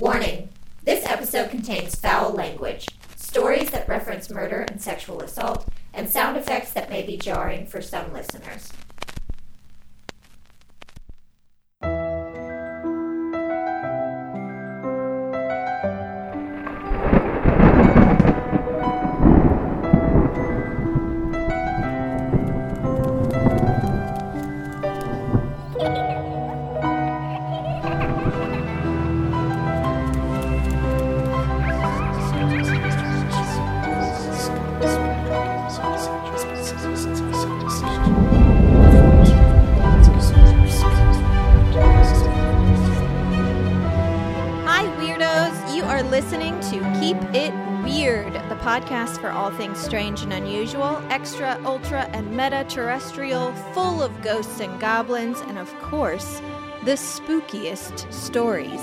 Warning this episode contains foul language, stories that reference murder and sexual assault, and sound effects that may be jarring for some listeners. And meta terrestrial, full of ghosts and goblins, and of course, the spookiest stories.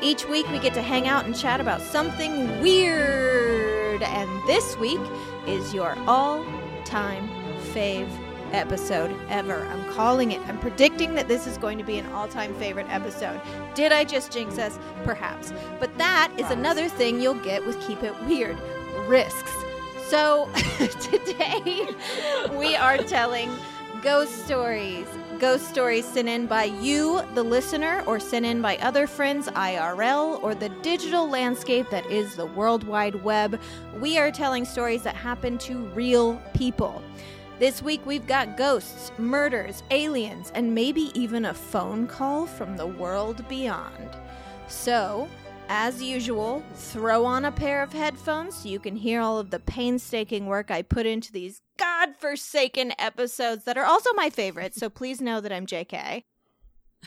Each week, we get to hang out and chat about something weird. And this week is your all time fave episode ever. I'm calling it. I'm predicting that this is going to be an all time favorite episode. Did I just jinx us? Perhaps. But that is another thing you'll get with Keep It Weird risks. So today we are telling ghost stories. Ghost stories sent in by you, the listener, or sent in by other friends IRL, or the digital landscape that is the World Wide Web. We are telling stories that happen to real people. This week we've got ghosts, murders, aliens, and maybe even a phone call from the world beyond. So, as usual, throw on a pair of headphones so you can hear all of the painstaking work I put into these godforsaken episodes that are also my favorites, so please know that I'm JK.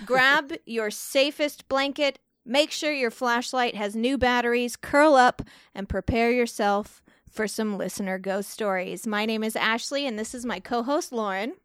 Grab your safest blanket, make sure your flashlight has new batteries, curl up, and prepare yourself for some listener ghost stories. My name is Ashley, and this is my co host, Lauren.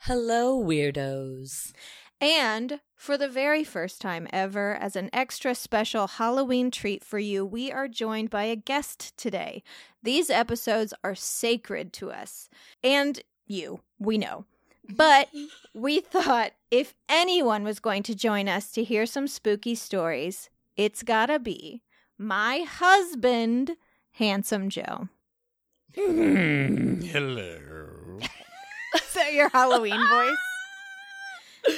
Hello, weirdos. And for the very first time ever, as an extra special Halloween treat for you, we are joined by a guest today. These episodes are sacred to us and you, we know. But we thought if anyone was going to join us to hear some spooky stories, it's gotta be my husband, Handsome Joe. Hmm, hello. Is that your Halloween voice?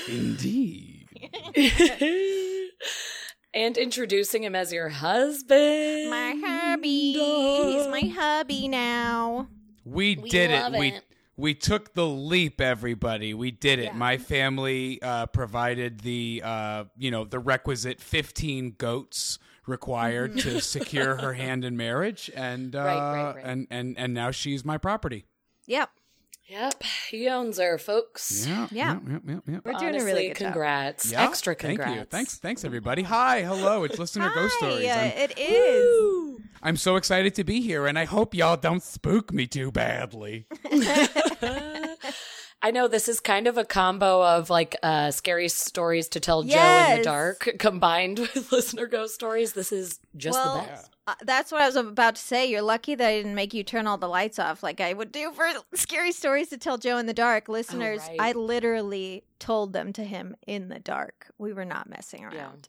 Indeed. and introducing him as your husband. My hubby. He's my hubby now. We, We did love it. We it. we took the leap, everybody. We did it. My family uh, provided the uh, you know the requisite fifteen goats required to secure her hand in marriage, and uh, Right, right, right. and and and now she's my property. Yep. Yep, he owns her, folks. Yeah, Yeah. yeah, yeah, yeah. We're doing Honestly, a really good job. congrats. Yeah, Extra congrats. Thank you. Thanks, thanks everybody. Hi, hello. It's listener ghost Hi, stories. uh, I'm, it is. I'm so excited to be here, and I hope y'all don't spook me too badly. I know this is kind of a combo of like uh, scary stories to tell Joe in the dark combined with listener ghost stories. This is just well, the best. Uh, that's what I was about to say. You're lucky that I didn't make you turn all the lights off like I would do for scary stories to tell Joe in the dark. Listeners, right. I literally told them to him in the dark. We were not messing around.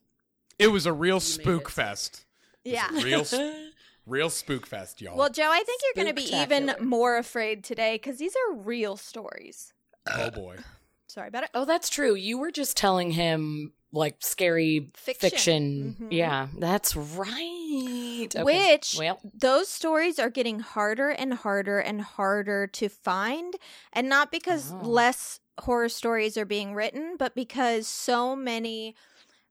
It was a real made spook fest. Yeah. Real, sp- real spook fest, y'all. Well, Joe, I think you're going to be even more afraid today because these are real stories. oh boy. Sorry about it. Oh, that's true. You were just telling him like scary Fiction. fiction. Mhm. Yeah, that's right. Okay. Which well, those stories are getting harder and harder and harder to find. And not because Oh. less horror stories are being written, but because so many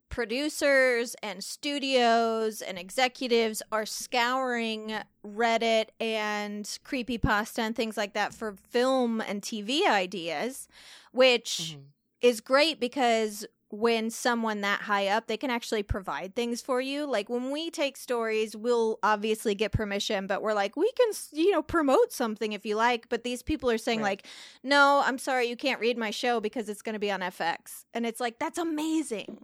producers and studios and executives are scouring Reddit and creepypasta and things like that for film and TV ideas, which mhm. is great because when someone that high up they can actually provide things for you like when we take stories we'll obviously get permission but we're like we can you know promote something if you like but these people are saying Right. like no i'm sorry you can't read my show because it's going to be on fx and it's like that's amazing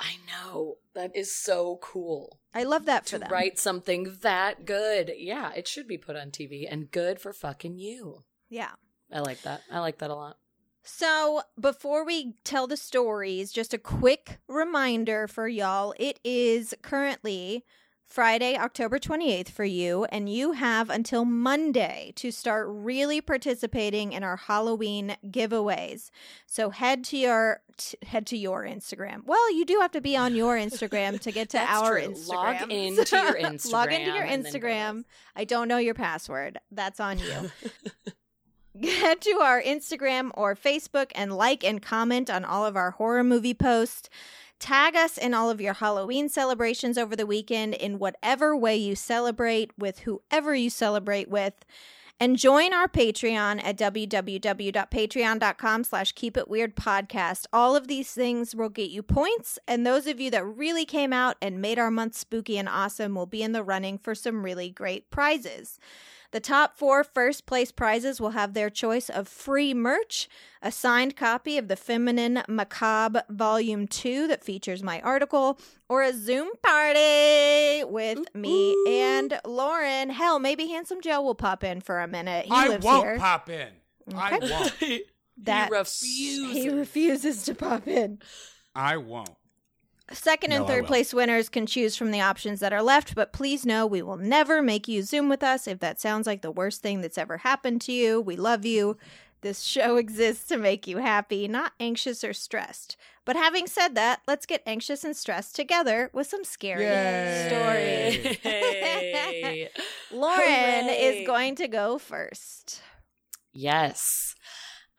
I know that is so cool i love that for to them write something that good. Yeah, it should be put on TV and good for fucking you. yeah I like that. I like that a lot. So, before we tell the stories, just a quick reminder for y'all. It is currently Friday, October 28th for you, and you have until Monday to start really participating in our Halloween giveaways. So head to your t- head to your Instagram. Well, you do have to be on your Instagram to get to our true. Instagram. Log into your Instagram. Log into your and then go Instagram. I don't know your password. That's on you. Head to our Instagram or Facebook and like and comment on all of our horror movie posts. Tag us in all of your Halloween celebrations over the weekend in whatever way you celebrate with whoever you celebrate with. And join our Patreon at www.patreon.com slash keep it weird podcast. All of these things will get you points, and those of you that really came out and made our month spooky and awesome will be in the running for some really great prizes. The top four first place prizes will have their choice of free merch, a signed copy of the Feminine Macabre Volume 2 that features my article, or a Zoom party with me and Lauren. Hell, maybe Handsome Joe will pop in for a minute. He I won't here. pop in. I won't. That- he refuses. He refuses to pop in. I won't. Second and No, third place winners can choose from the options that are left, but please know we will never make you Zoom with us if that sounds like the worst thing that's ever happened to you. We love you. This show exists to make you happy, not anxious or stressed. But having said that, let's get anxious and stressed together with some scary Yay. stories. Lauren Hooray. is going to go first. Yes.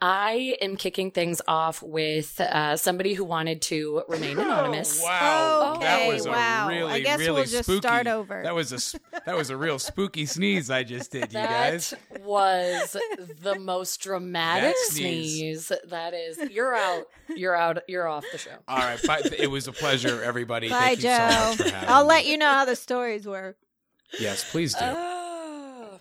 I am kicking things off with uh, somebody who wanted to remain anonymous. Oh, wow. that Okay, was a wow. really, I guess really we'll just spooky. start over. That was a s- that was a real spooky sneeze I just did, you guys. That was the most dramatic That sneeze. sneeze. That is, you're out. You're out. You're off the show. All right, but it was a pleasure, everybody. Bye, Thank you Joe. so much for having I'll me. let you know how the stories work. Yes, please do. Oh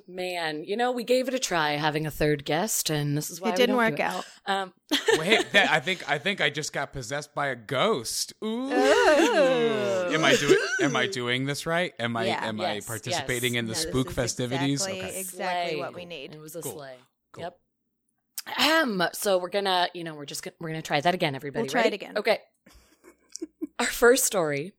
man, you know we gave it a try having a third guest, and this is why It didn't work it. out. Um, Wait, that, I think I think I just got possessed by a ghost. Ooh. Ooh. Am I doing Am I doing this right? Am I Yeah. Am Yes, I participating yes. in the No, spook festivities? exactly- Okay. exactly what we need. It was a Cool. sleigh. Cool. Yep. Um, so we're gonna, you know, we're just gonna, we're gonna try that again, everybody. We'll try Ready? it again. Okay. Our first story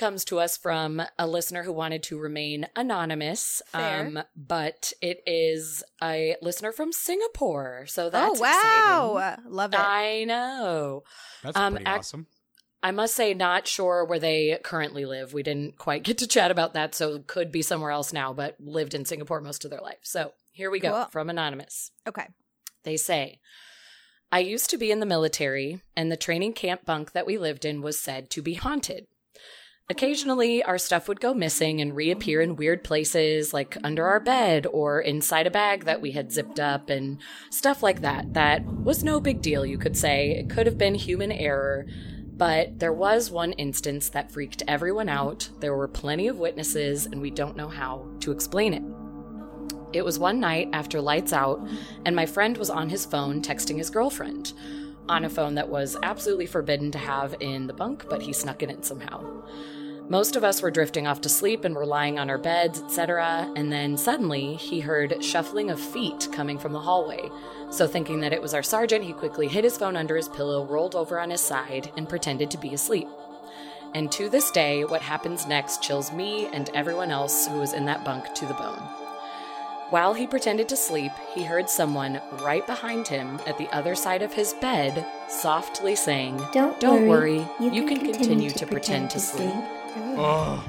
comes to us from a listener who wanted to remain anonymous. Fair. Um, but it is a listener from Singapore. So Oh that's wow, exciting. love it. I know. That's Um, pretty ac- awesome. I must say, not sure where they currently live. We didn't quite get to chat about that, so could be somewhere else now, but lived in Singapore most of their life. So here we go Cool. from Anonymous. okay. They say, I used to be in the military, and the training camp bunk that we lived in was said to be haunted. Occasionally, our stuff would go missing and reappear in weird places, like under our bed or inside a bag that we had zipped up, and stuff like that. That was no big deal, you could say. It could have been human error, but there was one instance that freaked everyone out. There were plenty of witnesses, and we don't know how to explain it. It was one night after lights out, and my friend was on his phone texting his girlfriend on a phone that was absolutely forbidden to have in the bunk, but he snuck it in somehow. Most of us were drifting off to sleep and were lying on our beds, etc., and then suddenly he heard shuffling of feet coming from the hallway. So, thinking that it was our sergeant, he quickly hid his phone under his pillow, rolled over on his side, and pretended to be asleep. And to this day, what happens next chills me and everyone else who was in that bunk to the bone. While he pretended to sleep, he heard someone right behind him at the other side of his bed softly saying, Don't, Don't worry. worry, you, can, continue, to pretend to sleep. Oh,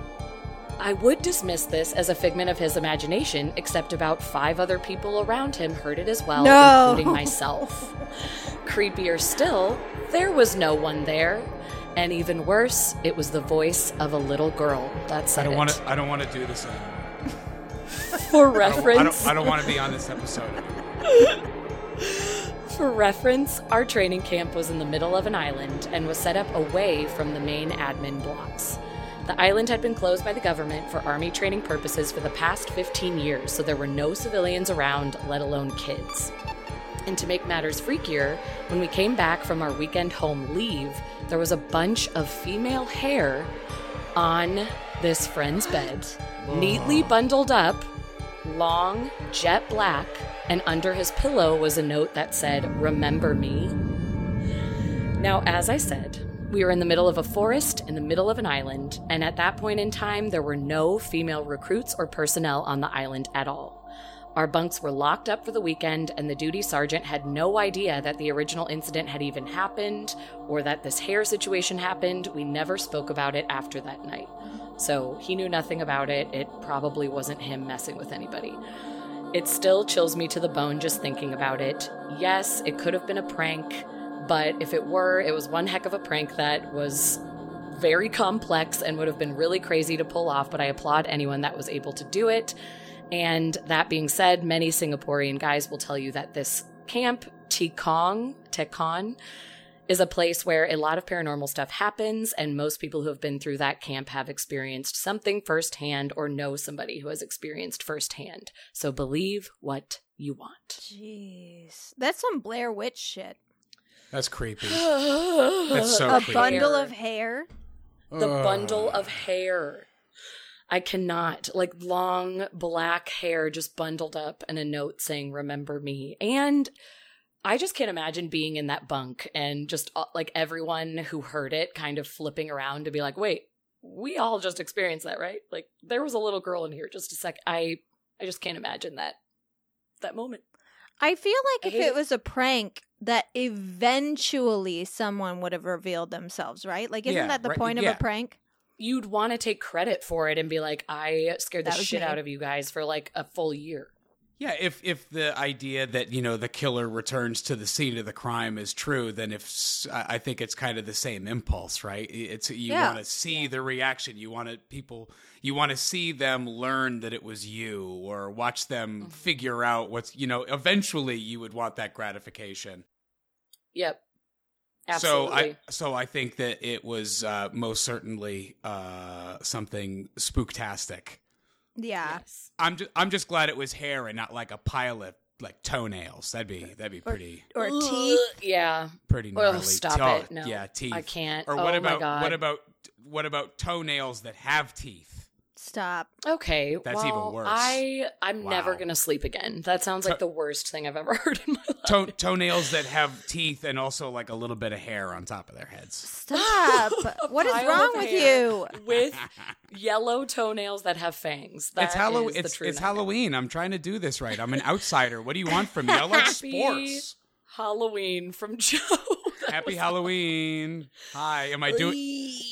I would dismiss this as a figment of his imagination, except about five other people around him heard it as well, No. including myself. Creepier still, there was no one there. And even worse, it was the voice of a little girl that said I don't it. want to. I don't want to do this anymore. For I don't, reference, I don't, I don't want to be on this episode. For reference, our training camp was in the middle of an island and was set up away from the main admin blocks. The island had been closed by the government for army training purposes for the past 15 years, so there were no civilians around, let alone kids. And to make matters freakier, when we came back from our weekend home leave, there was a bunch of female hair on this friend's bed, neatly bundled up, long, jet black, and under his pillow was a note that said, Remember me? Now, as I said, we were in the middle of a forest in the middle of an island, and at that point in time, there were no female recruits or personnel on the island at all. Our bunks were locked up for the weekend, and the duty sergeant had no idea that the original incident had even happened or that this hair situation happened. We never spoke about it after that night. So he knew nothing about it. It probably wasn't him messing with anybody. It still chills me to the bone just thinking about it. Yes, it could have been a prank, but if it were, it was one heck of a prank that was very complex and would have been really crazy to pull off, but I applaud anyone that was able to do it. And that being said, many Singaporean guys will tell you that this camp, Tikong, Tekong, is a place where a lot of paranormal stuff happens, and most people who have been through that camp have experienced something firsthand or know somebody who has experienced firsthand. So believe what you want. Jeez. That's some Blair Witch shit. That's creepy. That's so a creepy. bundle of hair. The Ugh. bundle of hair. I cannot. Like long black hair just bundled up and a note saying, Remember me. And I just can't imagine being in that bunk and just uh, like everyone who heard it kind of flipping around to be like, Wait, we all just experienced that, right? Like there was a little girl in here just a sec. I I just can't imagine that that moment. I feel I like if it it. was a prank, that eventually someone would have revealed themselves, right? Like, isn't Yeah, that the right, point of yeah. a prank? You'd want to take credit for it and be like, I scared the That shit me. out of you guys for like a full year. Yeah, if if the idea that you know the killer returns to the scene of the crime is true, then if I think it's kind of the same impulse, right? It's you Yeah. want to see the reaction, you want to people, you want to see them learn that it was you, or watch them Mm-hmm. figure out what's you know. Eventually, you would want that gratification. Yep. Absolutely. So I so I think that it was uh, most certainly uh, something spooktastic. Yeah. Yes. I'm just I'm just glad it was hair and not like a pile of like toenails. That'd be that'd be pretty Or Ugh, teeth. Yeah. pretty Oh, gnarly. stop Oh, it. No. Yeah, teeth. I can't. Or what oh about my God. what about what about toenails that have teeth? Stop. Okay. That's even worse. I I'm never gonna sleep again. That sounds like To- the worst thing I've ever heard in my life. Toe, toenails that have teeth and also like a little bit of hair on top of their heads. Stop. what is wrong with you? With yellow toenails that have fangs. That it's Hallow- is the it's true it's. Halloween. I'm trying to do this right. I'm an outsider. What do you want from me? I like sports. Halloween from Joe. Happy Halloween. Hi. Am I doing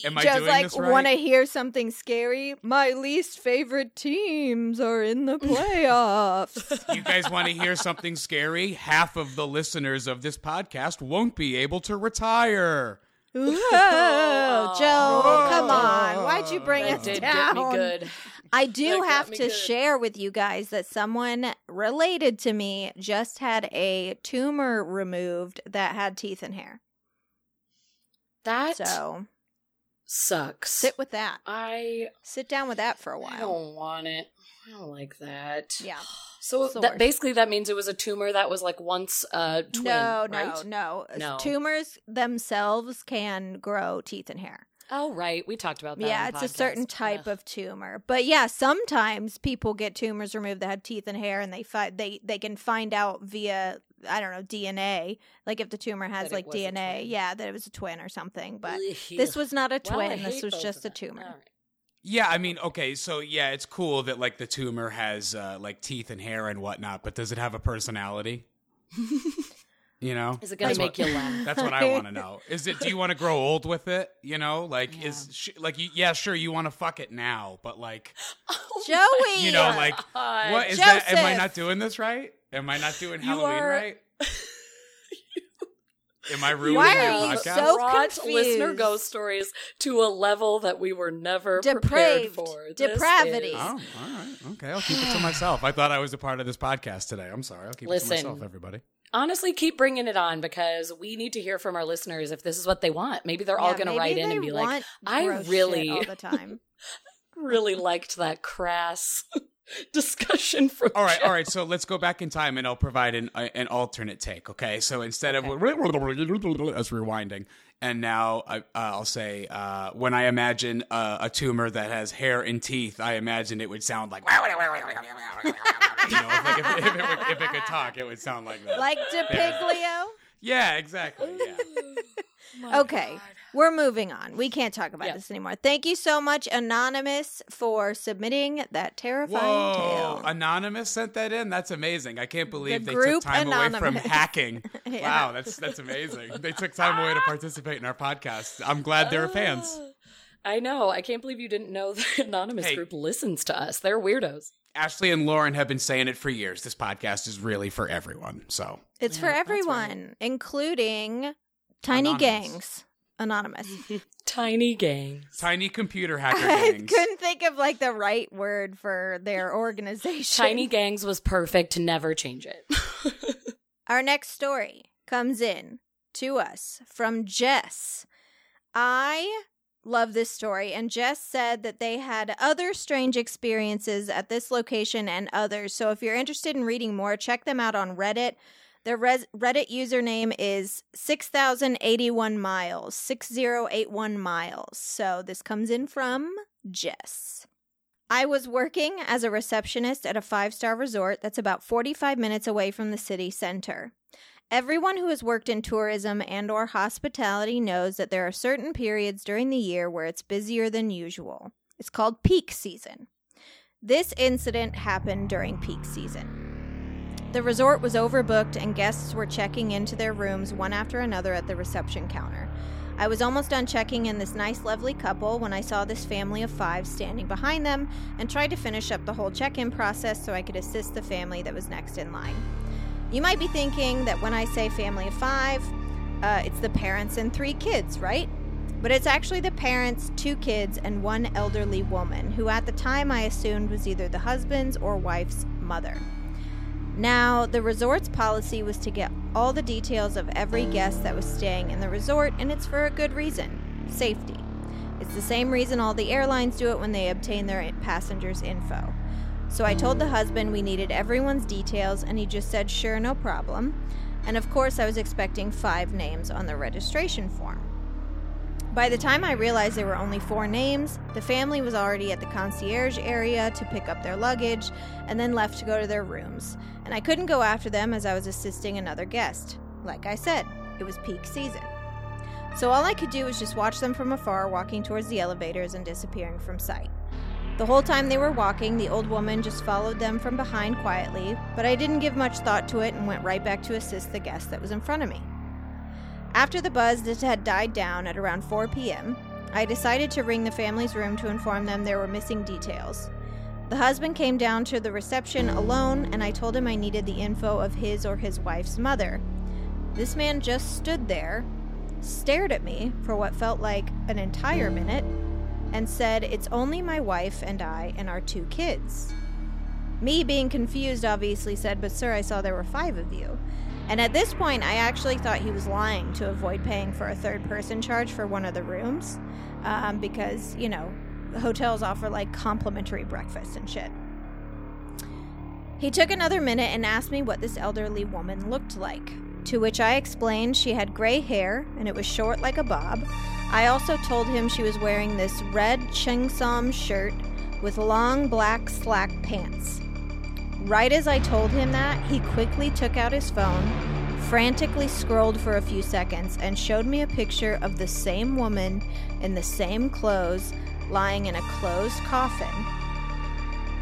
am I Joe's doing like, this right? want to hear something scary? My least favorite teams are in the playoffs. you guys want to hear something scary? Half of the listeners of this podcast won't be able to retire. Whoa, Joe, come on. Why'd you bring that us did down? get me good. I do have to good. share with you guys that someone related to me just had a tumor removed that had teeth and hair. That So sucks. sit with that. I Sit down with that for a while. I don't want it. I don't like that. Yeah. So that basically that means it was a tumor that was like once a twin. no, no, right? no, No. Tumors themselves can grow teeth and hair. Oh right, we talked about that. Yeah, on the it's a certain type Ugh. of tumor. But yeah, sometimes people get tumors removed that have teeth and hair, and they fi- they they can find out via I don't know DNA, like if the tumor has That like DNA, yeah, that it was a twin or something. But this was not a Well, twin. this was just a tumor. All right. Yeah, I mean, okay, so yeah, it's cool that like the tumor has uh, like teeth and hair and whatnot, but does it have a personality? you know, Is it gonna That's make what- you laugh? That's what I want to know. Is it? Do you want to grow old with it? You know, like is sh- like you, yeah, sure, you want to fuck it now, but like oh Joey, you know, like God. what is that? Am I not doing this right? Am I not doing You Halloween are- right? Am I ruining Why the are you podcast? so brought listener ghost stories to a level that we were never prepared for. This Depravity. is- Oh, all right. Okay, I'll keep it to myself. I thought I was a part of this podcast today. I'm sorry. I'll keep it to myself, everybody. Honestly, keep bringing it on because we need to hear from our listeners if this is what they want. Maybe they're all going to write in and be like, "I really, all the time. really liked that crass discussion from." All right, Joe." all right. So let's go back in time, and I'll provide an uh, an alternate take. Okay, so instead of us rewinding, and now I, uh, I'll say uh, when I imagine uh, a tumor that has hair and teeth, I imagine it would sound like. You know, if, like, if, if, it, would- if it could talk, it would sound like that. Like DePiglio. yeah, exactly. Yeah. okay, we're moving on. We can't talk about Yeah. this anymore. Thank you so much, Anonymous, for submitting that terrifying Whoa! tale. Anonymous sent that in. That's amazing. I can't believe they took time away from hacking. Yeah. Wow, that's that's amazing. They took time away to participate in our podcast. I'm glad they're ah, fans. I know. I can't believe you didn't know the anonymous Hey. group listens to us. They're weirdos. Ashley and Lauren have been saying it for years. This podcast is really for everyone. So It's Yeah, for that's right. everyone, including tiny Anonymous. gangs. Anonymous. Tiny gangs. tiny computer hacker I gangs. couldn't think of like the right word for their organization. Tiny gangs was perfect. to Never change it. Our next story comes in to us from Jess. I love this story, and Jess said that they had other strange experiences at this location and others. So if you're interested in reading more, check them out on Reddit. Their res- Reddit username is 6081 miles, 6081 miles. So this comes in from Jess. I was working as a receptionist at a five star resort that's about 45 minutes away from the city center. Everyone who has worked in tourism and or hospitality knows that there are certain periods during the year where it's busier than usual. It's called peak season. This incident happened during peak season. The resort was overbooked and guests were checking into their rooms one after another at the reception counter. I was almost done checking in this nice, lovely couple when I saw this family of five standing behind them and tried to finish up the whole check in process so I could assist the family that was next in line. You might be thinking that when I say family of five, uh, it's the parents and three kids, right? But it's actually the parents, two kids, and one elderly woman, who at the time I assumed was either the husband's or wife's mother. Now, the resort's policy was to get all the details of every guest that was staying in the resort, and it's for a good reason safety. It's the same reason all the airlines do it when they obtain their passengers' info. So I told the husband we needed everyone's details, and he just said, sure, no problem. And of course, I was expecting five names on the registration form. By the time I realized there were only four names, the family was already at the concierge area to pick up their luggage and then left to go to their rooms. And I couldn't go after them as I was assisting another guest. Like I said, it was peak season. So all I could do was just watch them from afar walking towards the elevators and disappearing from sight. The whole time they were walking, the old woman just followed them from behind quietly, but I didn't give much thought to it and went right back to assist the guest that was in front of me. After the buzz that had died down at around 4 p.m., I decided to ring the family's room to inform them there were missing details. The husband came down to the reception alone, and I told him I needed the info of his or his wife's mother. This man just stood there, stared at me for what felt like an entire minute, and said, It's only my wife and I and our two kids. Me, being confused, obviously said, But sir, I saw there were five of you. And at this point, I actually thought he was lying to avoid paying for a third person charge for one of the rooms. Um, because, you know, hotels offer like complimentary breakfast and shit. He took another minute and asked me what this elderly woman looked like. To which I explained she had gray hair and it was short like a bob. I also told him she was wearing this red cheongsam shirt with long black slack pants. Right as I told him that, he quickly took out his phone, frantically scrolled for a few seconds, and showed me a picture of the same woman in the same clothes lying in a closed coffin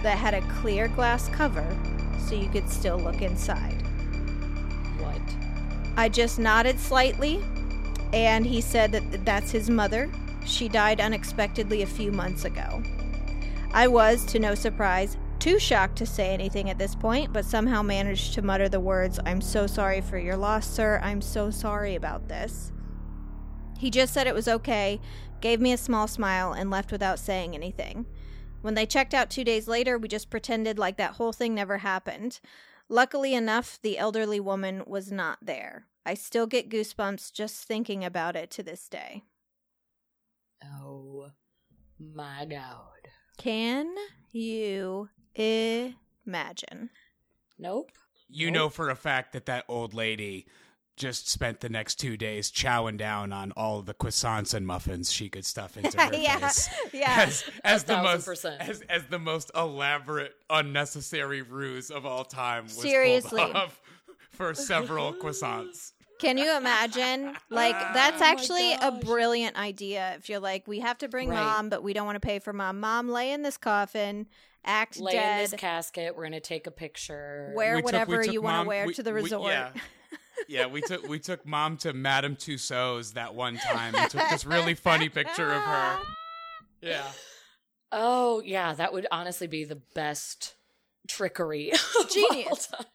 that had a clear glass cover so you could still look inside. What? I just nodded slightly, and he said that that's his mother. She died unexpectedly a few months ago. I was, to no surprise, too shocked to say anything at this point, but somehow managed to mutter the words, I'm so sorry for your loss, sir. I'm so sorry about this. He just said it was okay, gave me a small smile, and left without saying anything. When they checked out two days later, we just pretended like that whole thing never happened. Luckily enough, the elderly woman was not there. I still get goosebumps just thinking about it to this day. Oh my god. Can you imagine? Nope. You know for a fact that that old lady just spent the next two days chowing down on all the croissants and muffins she could stuff into her yeah, face. yeah. As, as the most percent. as, as the most elaborate, unnecessary ruse of all time was Seriously. pulled off for several croissants. Can you imagine? Like, that's Oh my actually a brilliant idea. If you're like, we have to bring Right. mom, but we don't want to pay for mom. Mom, lay in this coffin, act Lay in dead, this casket. We're gonna take a picture. wear We took- we whatever took you want to wear we- to the we- resort. yeah. Yeah, we took we took mom to Madame Tussauds that one time and took this really funny picture of her. Yeah. Oh yeah, that would honestly be the best trickery. of all Genius. time.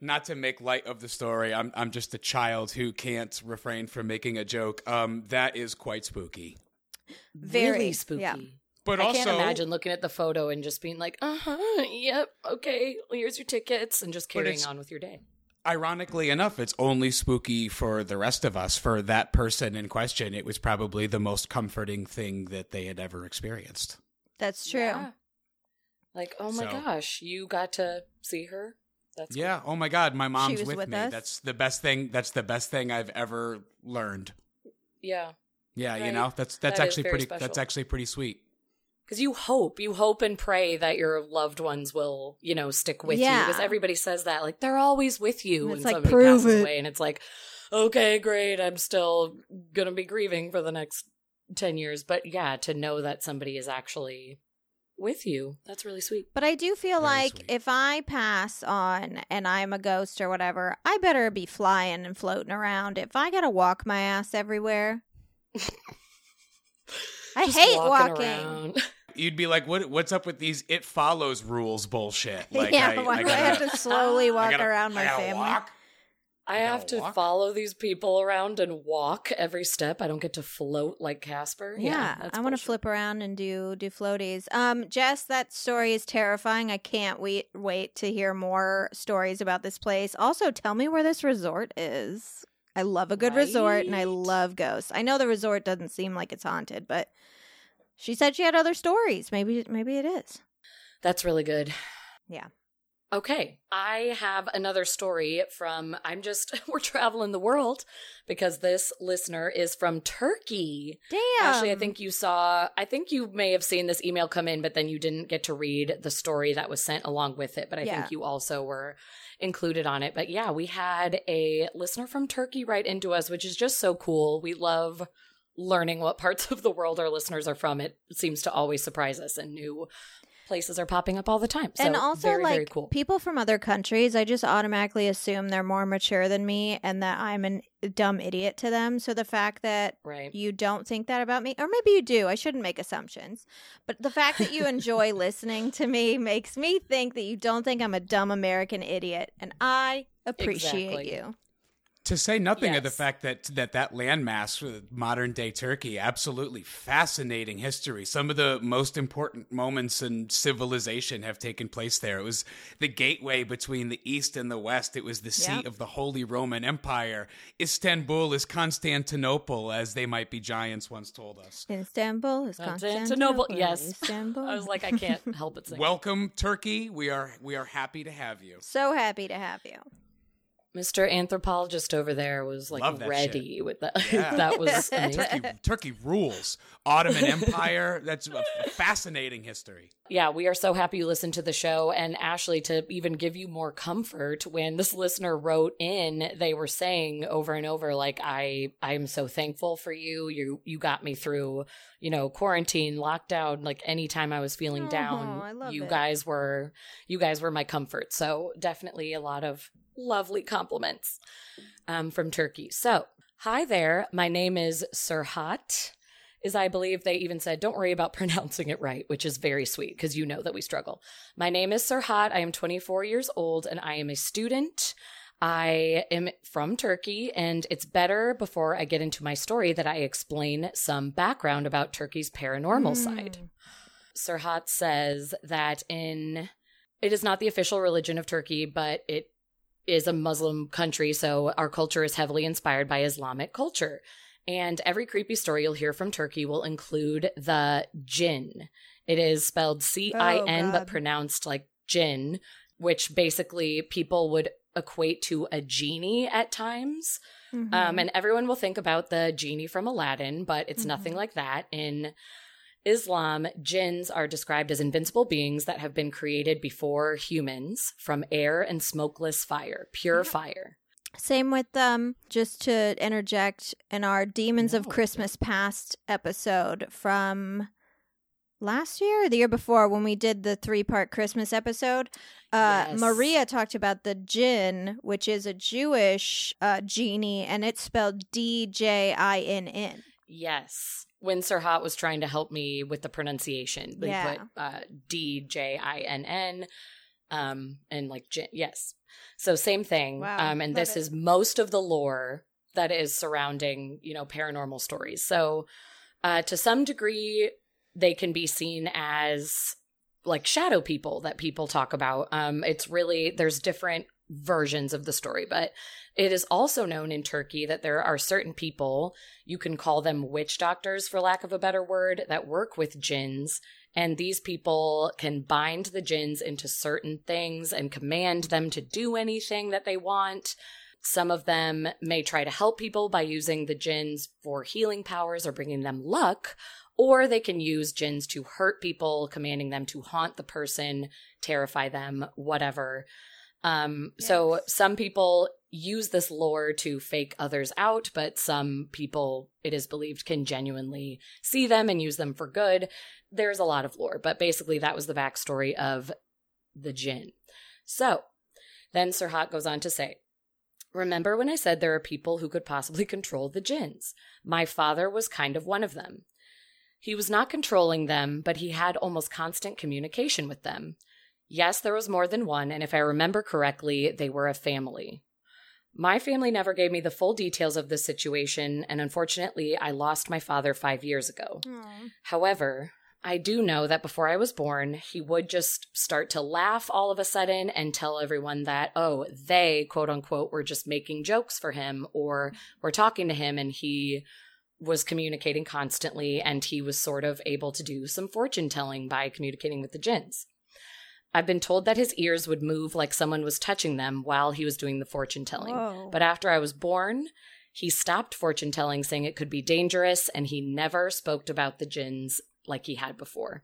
Not to make light of the story, I'm I'm just a child who can't refrain from making a joke. Um, that is quite spooky. Very, really spooky. yeah. But I also, can't imagine looking at the photo and just being like, "Uh huh, yep, okay, well, here's your tickets," and just carrying on with your day. ironically enough, it's only spooky for the rest of us. For that person in question, it was probably the most comforting thing that they had ever experienced. That's true. Yeah. Like, oh my So- gosh, you got to see her. That's cool. Yeah. Oh my God, my mom's was with, with me. us? That's the best thing. That's the best thing I've ever learned. yeah. Yeah, you know, that's that's That is actually pretty. special. That's actually pretty sweet. Because you hope, you hope and pray that your loved ones will, you know, stick with you. Because everybody says that, like they're always with you. And when it's like, somebody passes it. away, and it's like, okay, great, I'm still gonna be grieving for the next ten years. But yeah, to know that somebody is actually with you, that's really sweet. But I do feel Very like sweet. if I pass on and I'm a ghost or whatever, I better be flying and floating around. If I gotta walk my ass everywhere, I Just hate walking walking. around. You'd be like, "What? What's up with these it follows rules bullshit?" Like, yeah, I, why I do I gotta, have to slowly walk gotta- around my I family? walk. I You have gotta walk. follow these people around and walk every step. I don't get to float like Casper. Yeah, that's I want to flip around and do do floaties. Um, Jess, that story is terrifying. I can't wait wait to hear more stories about this place. Also, tell me where this resort is. I love a good resort and I love ghosts. I know the resort doesn't seem like it's haunted, but she said she had other stories. Maybe maybe it is. That's really good. Yeah. Okay, I have another story from I'm just we're traveling the world because this listener is from Turkey. Damn. Actually, I think you saw I think you may have seen this email come in but then you didn't get to read the story that was sent along with it, but I Yeah. think you also were included on it. But yeah, we had a listener from Turkey write into us, which is just so cool. We love learning what parts of the world our listeners are from. It seems to always surprise us and new places are popping up all the time. So and also very, like very cool. people from other countries i just automatically assume they're more mature than me and that i'm a dumb idiot to them so the fact that right. you don't think that about me or maybe you do i shouldn't make assumptions but the fact that you enjoy listening to me makes me think that you don't think i'm a dumb american idiot and i appreciate Exactly. you To say nothing of the fact that that that landmass, modern day Turkey, absolutely fascinating history. Some of the most important moments in civilization have taken place there. It was the gateway between the east and the west. It was the seat Yep. of the Holy Roman Empire. Istanbul is Constantinople, as they might be giants once told us. istanbul is Constantinople, Constantinople. yes. istanbul I was like, I can't help but sing. Welcome, Turkey. We are we are happy to have you. so happy to have you Mr. Anthropologist over there was like Love that ready with that. Yeah. that was amazing. Turkey, Turkey rules. Ottoman Empire. That's a fascinating history. Yeah, we are so happy you listened to the show. And Ashley, to even give you more comfort, when this listener wrote in, they were saying over and over, like, I I'm so thankful for you. You you got me through, you know, quarantine, lockdown, like anytime I was feeling Aw, down. I love you it. guys were you guys were my comfort. So definitely a lot of lovely compliments um, from Turkey. So hi there. My name is Serhat is I believe they even said, don't worry about pronouncing it right, which is very sweet because you know that we struggle. My name is Serhat. I am 24 years old and I am a student. I am from Turkey, and it's better before I get into my story that I explain some background about Turkey's paranormal side. Serhat says that in it is not the official religion of Turkey, but it is a Muslim country, so our culture is heavily inspired by Islamic culture. And every creepy story you'll hear from Turkey will include the jinn. It is spelled C I N, Oh, but pronounced like jinn, which basically people would equate to a genie at times. Mhm. Um, and everyone will think about the genie from Aladdin, but it's nothing Mhm. like that. In Islam, jinns are described as invincible beings that have been created before humans from air and smokeless fire, pure fire. Same with um just to interject in our Demons of Christmas Past episode from last year or the year before when we did the three part Christmas episode. Uh Yes. Maria talked about the jinn, which is a Jewish uh genie and it's spelled D J I N N. Yes. When Serhat was trying to help me with the pronunciation, they Yeah. put uh, D J I N N, um, and like J- yes. So same thing. Wow, um, and this it. is most of the lore that is surrounding you know paranormal stories. So uh, to some degree, they can be seen as like shadow people that people talk about. Um, it's really there's different versions of the story, but it is also known in Turkey that there are certain people you can call them witch doctors for lack of a better word that work with jinns and these people can bind the jinns into certain things and command them to do anything that they want. Some of them may try to help people by using the jinns for healing powers or bringing them luck or they can use jinns to hurt people commanding them to haunt the person terrify them whatever um so some people use this lore to fake others out, but some people, it is believed, can genuinely see them and use them for good. There's a lot of lore, but basically that was the backstory of the jinn. So then Serhat goes on to say, Remember when I said there are people who could possibly control the jinns? My father was kind of one of them. He was not controlling them, but he had almost constant communication with them. Yes, there was more than one, and if I remember correctly, they were a family. My family never gave me the full details of this situation, and unfortunately, I lost my father five years ago. However, I do know that before I was born, he would just start to laugh all of a sudden and tell everyone that, oh, they, quote unquote, were just making jokes for him or were talking to him, and he was communicating constantly, and he was sort of able to do some fortune telling by communicating with the jinns. I've been told that his ears would move like someone was touching them while he was doing the fortune telling. Whoa. But after I was born, he stopped fortune telling, saying it could be dangerous, and he never spoke about the jinns like he had before.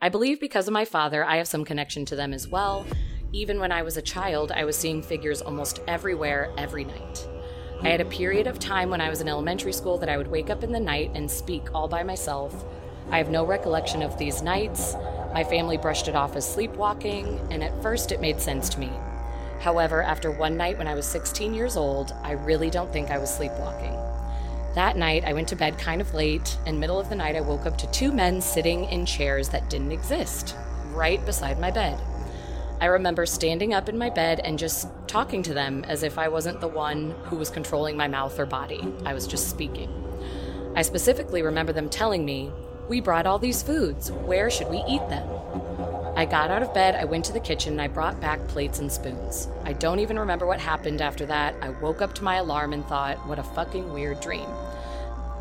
I believe because of my father, I have some connection to them as well. Even when I was a child, I was seeing figures almost everywhere, every night. I had a period of time when I was in elementary school that I would wake up in the night and speak all by myself. I have no recollection of these nights. My family brushed it off as sleepwalking, and at first it made sense to me. However, after one night when I was 16 years old, I really don't think I was sleepwalking. That night, I went to bed kind of late, and middle of the night, I woke up to two men sitting in chairs that didn't exist, right beside my bed. I remember standing up in my bed and just talking to them as if I wasn't the one who was controlling my mouth or body. I was just speaking. I specifically remember them telling me, We brought all these foods. Where should we eat them? I got out of bed, I went to the kitchen, and I brought back plates and spoons. I don't even remember what happened after that. I woke up to my alarm and thought, what a fucking weird dream.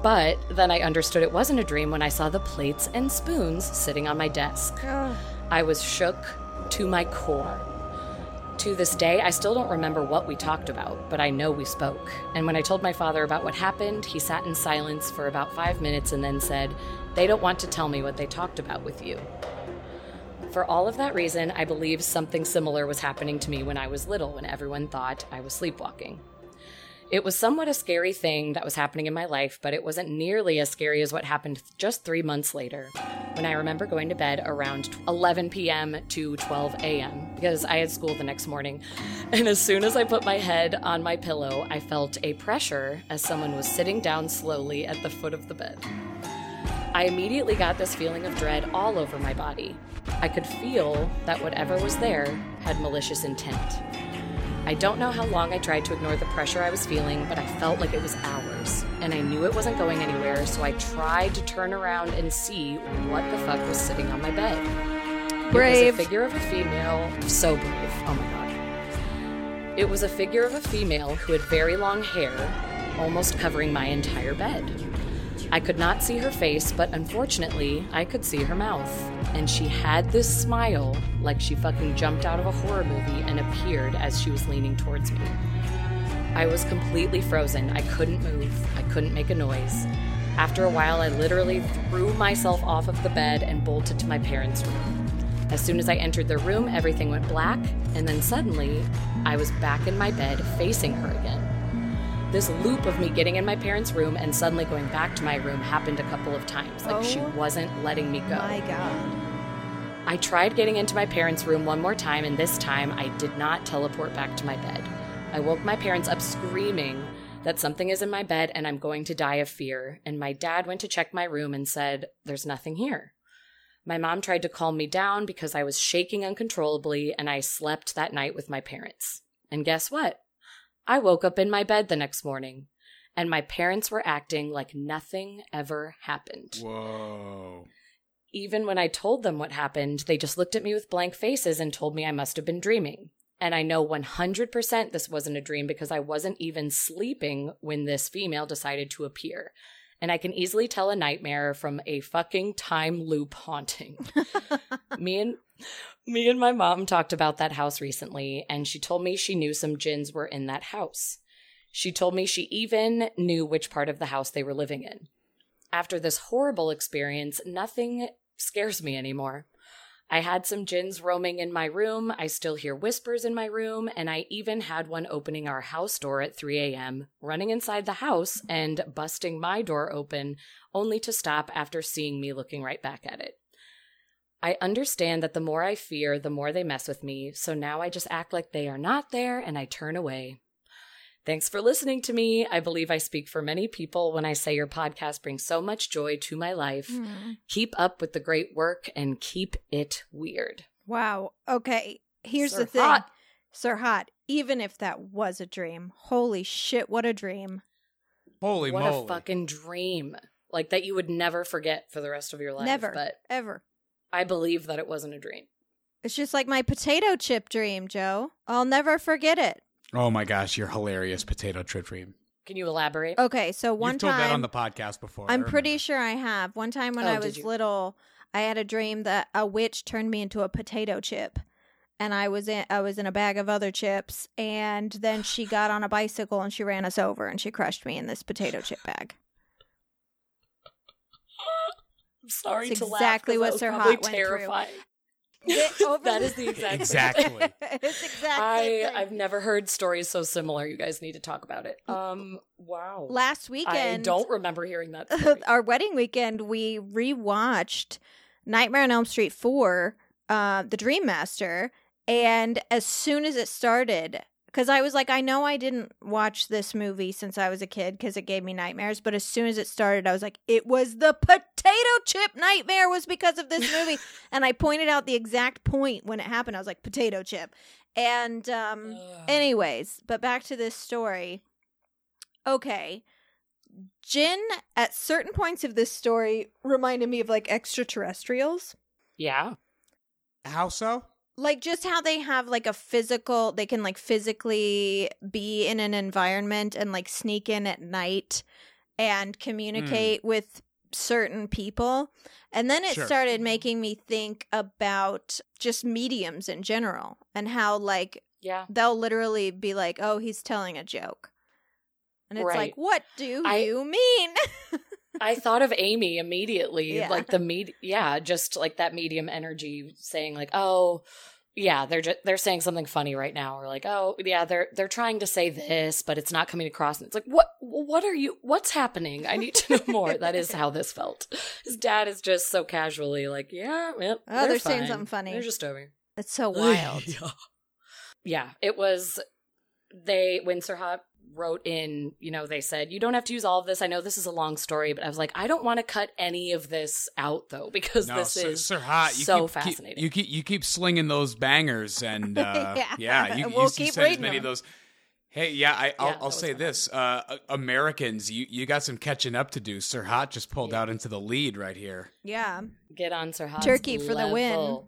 But then I understood it wasn't a dream when I saw the plates and spoons sitting on my desk. I was shook to my core. To this day, I still don't remember what we talked about, but I know we spoke. And when I told my father about what happened, he sat in silence for about five minutes and then said, They don't want to tell me what they talked about with you. For all of that reason, I believe something similar was happening to me when I was little, when everyone thought I was sleepwalking. It was somewhat a scary thing that was happening in my life, but it wasn't nearly as scary as what happened just three months later, when I remember going to bed around 11 p.m. to 12 a.m. because I had school the next morning. And as soon as I put my head on my pillow, I felt a pressure as someone was sitting down slowly at the foot of the bed. I immediately got this feeling of dread all over my body. I could feel that whatever was there had malicious intent. I don't know how long I tried to ignore the pressure I was feeling, but I felt like it was hours, and I knew it wasn't going anywhere, so I tried to turn around and see what the fuck was sitting on my bed. Brave. It was a figure of a female, so brave. Oh my god. It was a figure of a female who had very long hair, almost covering my entire bed. I could not see her face, but unfortunately, I could see her mouth. And she had this smile like she fucking jumped out of a horror movie and appeared as she was leaning towards me. I was completely frozen. I couldn't move. I couldn't make a noise. After a while, I literally threw myself off of the bed and bolted to my parents' room. As soon as I entered the room, everything went black, and then suddenly, I was back in my bed facing her again. This loop of me getting in my parents' room and suddenly going back to my room happened a couple of times. Like she Oh wasn't letting me go. My God. I tried getting into my parents' room one more time, and this time I did not teleport back to my bed. I woke my parents up screaming that something is in my bed and I'm going to die of fear. And my dad went to check my room and said, There's nothing here. My mom tried to calm me down because I was shaking uncontrollably, and I slept that night with my parents. And guess what? I woke up in my bed the next morning, and my parents were acting like nothing ever happened. Whoa. Even when I told them what happened, they just looked at me with blank faces and told me I must have been dreaming. And I know 100% this wasn't a dream because I wasn't even sleeping when this female decided to appear. And I can easily tell a nightmare from a fucking time loop haunting. me and me and my mom talked about that house recently and she told me she knew some jinns were in that house. She told me she even knew which part of the house they were living in. After this horrible experience, nothing scares me anymore. I had some jinns roaming in my room. I still hear whispers in my room, and I even had one opening our house door at 3 a.m., running inside the house and busting my door open, only to stop after seeing me looking right back at it. I understand that the more I fear, the more they mess with me, so now I just act like they are not there and I turn away. Thanks for listening to me. I believe I speak for many people when I say your podcast brings so much joy to my life. Mm. Keep up with the great work and keep it weird. Wow. Okay. Here's Sir the thing. Hot. Serhat, even if that was a dream, holy shit, what a dream. Holy what moly. a fucking dream. Like that you would never forget for the rest of your life. Never. But Ever. I believe that it wasn't a dream. It's just like my potato chip dream, Joe. I'll never forget it. Oh my gosh, you're hilarious, potato trip dream. Can you elaborate? Okay, so one You've told time that on the podcast before. I I'm pretty sure I have. One time when Oh, I was little, I had a dream that a witch turned me into a potato chip. And I was in I was in a bag of other chips and then she got on a bicycle and she ran us over and she crushed me in this potato chip bag. I'm sorry It's to laugh. exactly 'cause what that was Sir probably Hot went through. terrifying. It- over the- exact Exactly. it's exactly I I've never heard stories so similar. You guys need to talk about it. Um, wow. last weekend, I don't remember hearing that. Story. our wedding weekend we rewatched Nightmare on Elm Street 4 uh the Dream Master and as soon as it started cuz I was like I know I didn't watch this movie since I was a kid cuz it gave me nightmares but as soon as it started I was like it was the potato chip nightmare was because of this movie and I pointed out the exact point when it happened I was like potato chip and um Ugh. Anyways, but back to this story. Okay. Jin, at certain points of this story, reminded me of like extraterrestrials. yeah. How so? Like just how they have like a physical, they can like physically be in an environment and like sneak in at night and mm. communicate with certain people. And then it Sure. started making me think about just mediums in general and how like Yeah. they'll literally be like, "Oh, he's telling a joke," and it's like, "What do I- you mean?" I thought of Amy immediately, Yeah. like the med, yeah, just like that medium energy saying like, "Oh, yeah, they're just they're saying something funny right now," or like, "Oh, yeah, they're they're trying to say this, but it's not coming across." And it's like, "What what are you what's happening? I need to know more." that is how this felt. His dad is just so casually like, "Yeah, yep, Oh, they're, they're saying something funny. They're just over." it's so wild. yeah. Yeah, it was they when Serhat wrote in, you know, they said, You don't have to use all of this. I know this is a long story, but I was like, I don't want to cut any of this out though, because No, this Sir, is Serhat, you so keep, keep- fascinating. you keep you keep slinging those bangers, and uh, Yeah. yeah, you, We'll you, keep you said as reading many of those. Hey, yeah, I, I'll, Yeah, I'll say fun. this: uh, Americans, you you got some catching up to do. Serhat just pulled out into the lead right here. Yeah, Get on Serhat's Turkey for the win.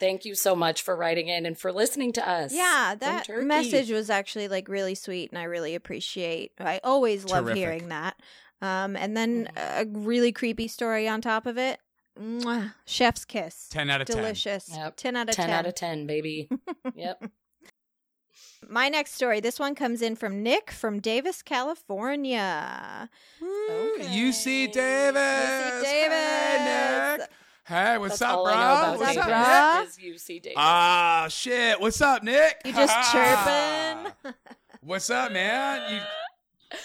Level. Thank you so much for writing in and for listening to us. yeah. That message was actually like really sweet, and I really appreciate. I always love Terrific. hearing that. Um, and then Mm-hmm. a really creepy story on top of it. Mwah. Chef's kiss. Ten out of ten. Delicious. Yep. Ten out of 10 ten. out of 10, baby. yep. My next story. This one comes in from Nick from Davis, California. Okay. UC Davis. UC Davis. Hey, Nick. Hey, what's That's up, all bro? I know about What's Davis. up, bro? Nick? Is UC Davis. Ah, shit. What's up, Nick? You just chirping? What's up, man? You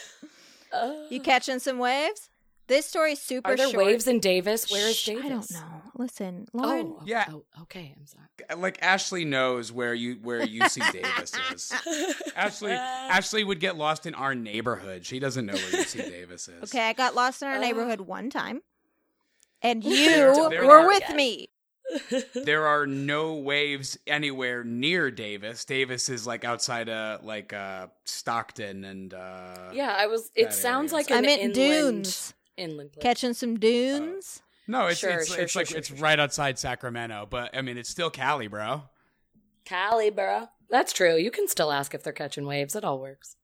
Uh, You catching some waves? This story's super are there short. waves in Davis? Where is Shh, Davis? I don't know. Listen, Lauren. Oh, Yeah. Oh, okay. I'm sorry. like Ashley knows where you where UC Davis is. Ashley Ashley would get lost in our neighborhood. She doesn't know where UC Davis is. Okay, I got lost in our Oh. neighborhood one time, and you there were are- with me. There are no waves anywhere near Davis. Davis is like outside of like uh Stockton and uh yeah, I was. It sounds area. like I an meant inland, dunes. Inland place. Catching some dunes. No, it's Sure, it's, sure, it's sure, like sure, it's sure. right outside Sacramento, but I mean it's still Cali, bro. Cali, bro. That's true. You can still ask if they're catching waves. It all works.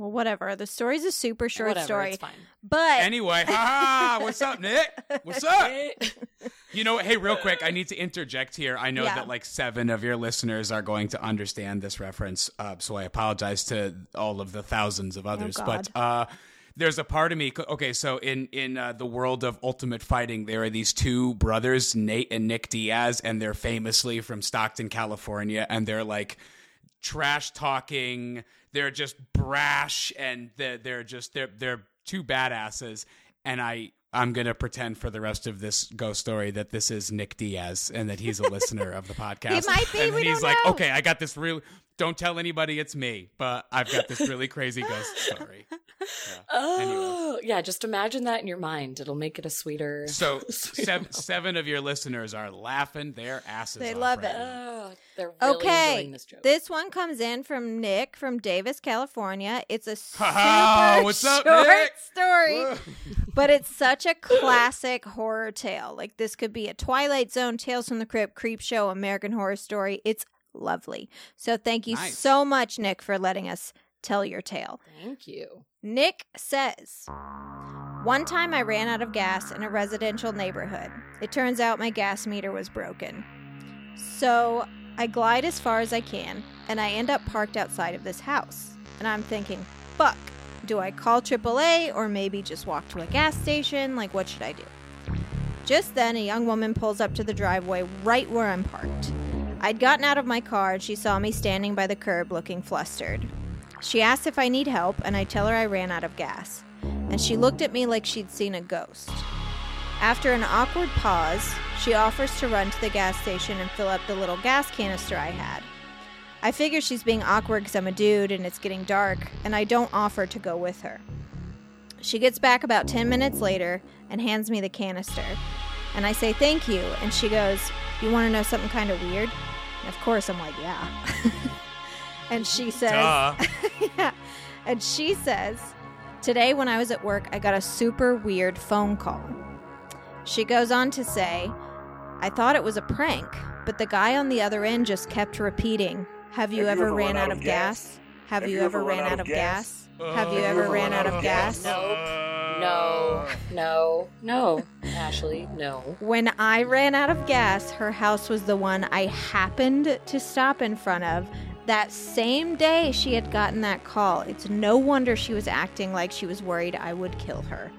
Well, whatever. The story's a super short Whatever, story, It's fine. but Anyway, ha what's up, Nick? What's up? You know what? Hey, real quick, I need to interject here. I know Yeah. that like seven of your listeners are going to understand this reference, uh, so I apologize to all of the thousands of others. God. but uh, there's a part of me. Okay, so in in uh, the world of ultimate fighting, there are these two brothers, Nate and Nick Diaz, and they're famously from Stockton, California, and they're like trash talking. They're just brash, and they're, they're just they're they're two badasses. And I I'm gonna pretend for the rest of this ghost story that this is Nick Diaz and that he's a listener of the podcast. might be, And we he's don't like, know. okay, I got this real. Don't tell anybody it's me, but I've got this really crazy ghost story. Yeah. Anyway. Oh, yeah. Just imagine that in your mind. It'll make it a sweeter. So seven, seven of your listeners are laughing their asses They love right it. now. Oh, they're really okay. enjoying this joke. This one comes in from Nick from Davis, California. It's a super what's up, short Nick? story, but it's such a classic horror tale. Like this could be a Twilight Zone, Tales from the Crypt, Creep Show, American Horror Story. It's lovely. So thank you Nice. so much, Nick, for letting us tell your tale. Thank you. Nick says, One time I ran out of gas in a residential neighborhood. It turns out my gas meter was broken. So I glide as far as I can, and I end up parked outside of this house. And I'm thinking, fuck, do I call AAA or maybe just walk to a gas station? Like, what should I do? Just then, a young woman pulls up to the driveway right where I'm parked. I'd gotten out of my car and she saw me standing by the curb looking flustered. She asks if I need help, and I tell her I ran out of gas. And she looked at me like she'd seen a ghost. After an awkward pause, she offers to run to the gas station and fill up the little gas canister I had. I figure she's being awkward because I'm a dude and it's getting dark, and I don't offer to go with her. She gets back about 10 minutes later and hands me the canister. And I say thank you, and she goes, You want to know something kind of weird? Of course, I'm like, Yeah. and she says, yeah. And she says, Today, when I was at work, I got a super weird phone call. She goes on to say, I thought it was a prank, but the guy on the other end just kept repeating, Have you, ever, ran out of gas? Have, you, ever ran out of gas? Have you ever ran out of gas? No, no, no, Ashley, no. When I ran out of gas, her house was the one I happened to stop in front of. That same day she had gotten that call. It's no wonder she was acting like she was worried I would kill her.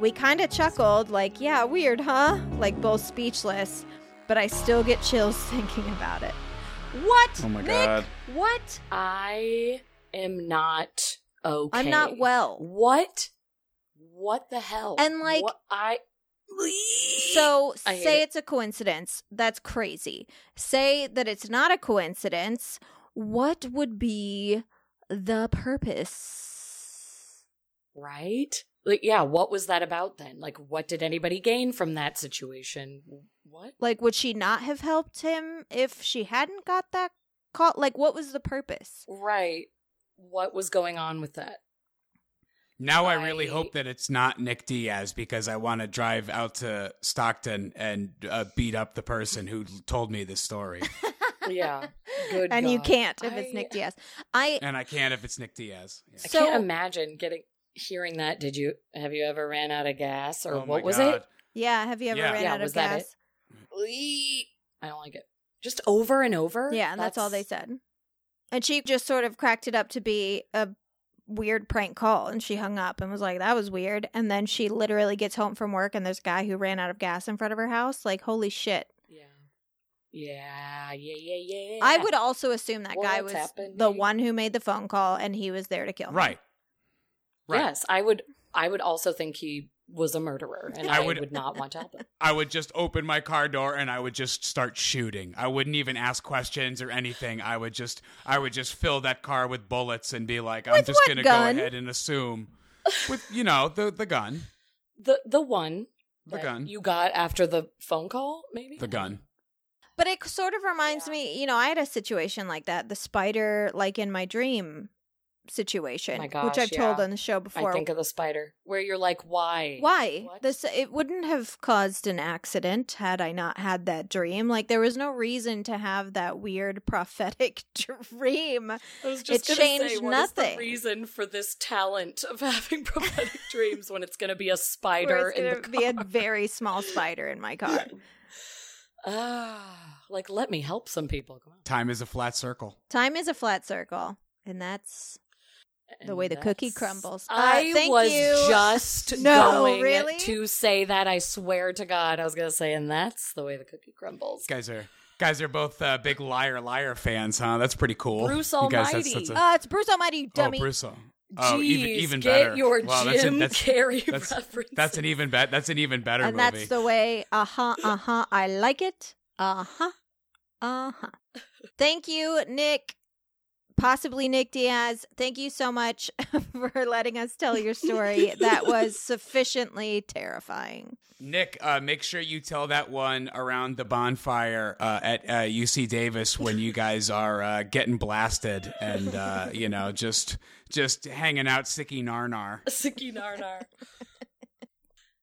We kind of chuckled, like, yeah, weird, huh? Like, both speechless, but I still get chills thinking about it. What? Oh my Nick? God. What? I am not okay. I'm not well. What? What the hell? And, like- What- I. So I say it. it's a coincidence. That's crazy. Say that it's not a coincidence. What would be the purpose? right? Like, yeah. What was that about then? Like, what did anybody gain from that situation? What? Like, would she not have helped him if she hadn't got that call? Like, what was the purpose? Right. What was going on with that? Now I really hope that it's not Nick Diaz because I want to drive out to Stockton and uh, beat up the person who told me this story. Yeah. Good. and you can't if it's Nick Diaz. I and I can't if it's Nick Diaz. Yeah. I So- can't imagine getting hearing that. Did you have you ever ran out of gas or Oh what was God. it? yeah. Have you ever Yeah. ran Yeah, out was of that gas? it? I don't like it. Just over and over. Yeah, and that's all they said. And she just sort of cracked it up to be a weird prank call and she hung up and was like that was weird and then she literally gets home from work and there's a guy who ran out of gas in front of her house like holy shit Yeah. Yeah, yeah, yeah, yeah. i would also assume that guy was happening? the one who made the phone call and he was there to kill me. Right. Right. Yes, I would. I would also think he was a murderer, and I I, would- would, not want to help him. I would just open my car door and I would just start shooting. I wouldn't even ask questions or anything. I would just I would just fill that car with bullets and be like, I'm just gonna gun? go ahead and assume with you know, the the gun. The the one The that gun. you got after the phone call, maybe The gun. But it sort of reminds me, you know, I had a situation like that, the spider like in my dream situation, my which I've told on the show before. I think of the spider, where you're like, why? Why? What? This it wouldn't have caused an accident had I not had that dream. Like there was no reason to have that weird prophetic dream. I was just It changed say, what is nothing. the reason for this talent of having prophetic dreams when it's going to be a spider it's in gonna the be a very small spider in my car. Ah, like let me help some people. Come on. Time is a flat circle. Time is a flat circle, and that's The way the cookie crumbles. Uh, I thank was you. just No, going really? to say that. I swear to God, I was going to say, and that's the way the cookie crumbles. Guys are guys are both uh, big liar liar fans, huh? That's pretty cool. Bruce You guys, Almighty. That's, that's a, Uh, it's Bruce Almighty, you oh, dummy. Bruce. Oh, even Jeez, even get better. your Wow, Jim that's, a, that's, Carrey that's, reference. that's an even better. That's an even better and movie. that's the way. Uh huh. Uh huh. I like it. Uh huh. Uh huh. Thank you, Nick. Possibly Nick Diaz. Thank you so much for letting us tell your story. that was sufficiently terrifying. Nick, uh, make sure you tell that one around the bonfire uh, at uh, UC Davis when you guys are uh, getting blasted and uh, you know just just hanging out, sicky narnar. Sicky Narnar.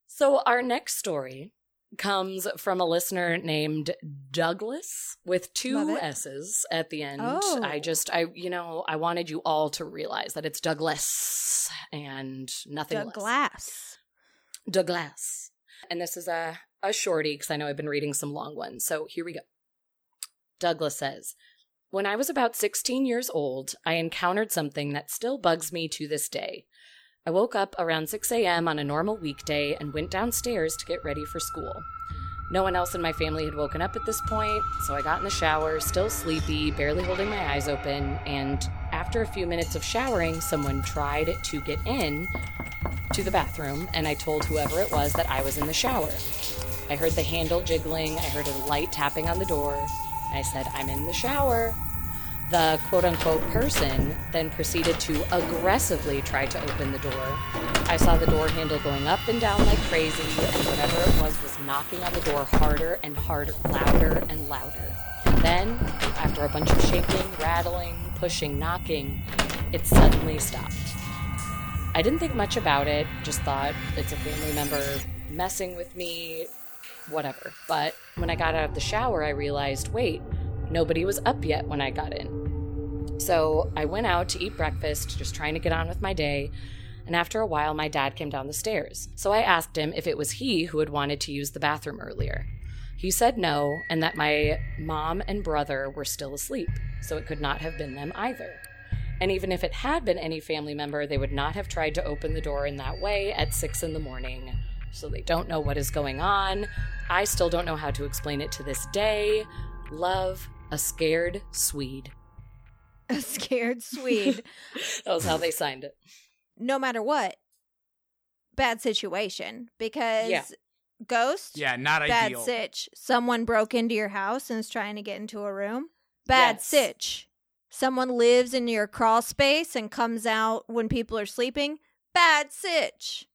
so our next story comes from a listener named Douglas with two. S's at the end. Oh. I just I you know, I wanted you all to realize that it's Douglas and nothing The less. glass. Douglas. And this is a a shorty because I know I've been reading some long ones. So here we go. Douglas says, When I was about 16 years old, I encountered something that still bugs me to this day. I woke up around 6 a.m. on a normal weekday and went downstairs to get ready for school. No one else in my family had woken up at this point, so I got in the shower, still sleepy, barely holding my eyes open, and after a few minutes of showering, someone tried to get in to the bathroom, and I told whoever it was that I was in the shower. I heard the handle jiggling, I heard a light tapping on the door. I said, I'm in the shower. The quote unquote person then proceeded to aggressively try to open the door. I saw the door handle going up and down like crazy, and whatever it was was knocking on the door harder and harder, louder and louder. Then, after a bunch of shaking, rattling, pushing, knocking, it suddenly stopped. I didn't think much about it, just thought it's a family member messing with me, whatever. But when I got out of the shower, I realized wait, nobody was up yet when I got in. So I went out to eat breakfast, just trying to get on with my day. And after a while, my dad came down the stairs. So I asked him if it was he who had wanted to use the bathroom earlier. He said no, and that my mom and brother were still asleep, so it could not have been them either. And even if it had been any family member, they would not have tried to open the door in that way at six in the morning. So they don't know what is going on. I still don't know how to explain it to this day. Love, a scared Swede. A scared Swede. That was how they signed it. no matter what, bad situation because Yeah. ghost, Yeah, not bad ideal. sitch. Someone broke into your house and is trying to get into a room. Bad Yes. sitch. Someone lives in your crawl space and comes out when people are sleeping. Bad sitch.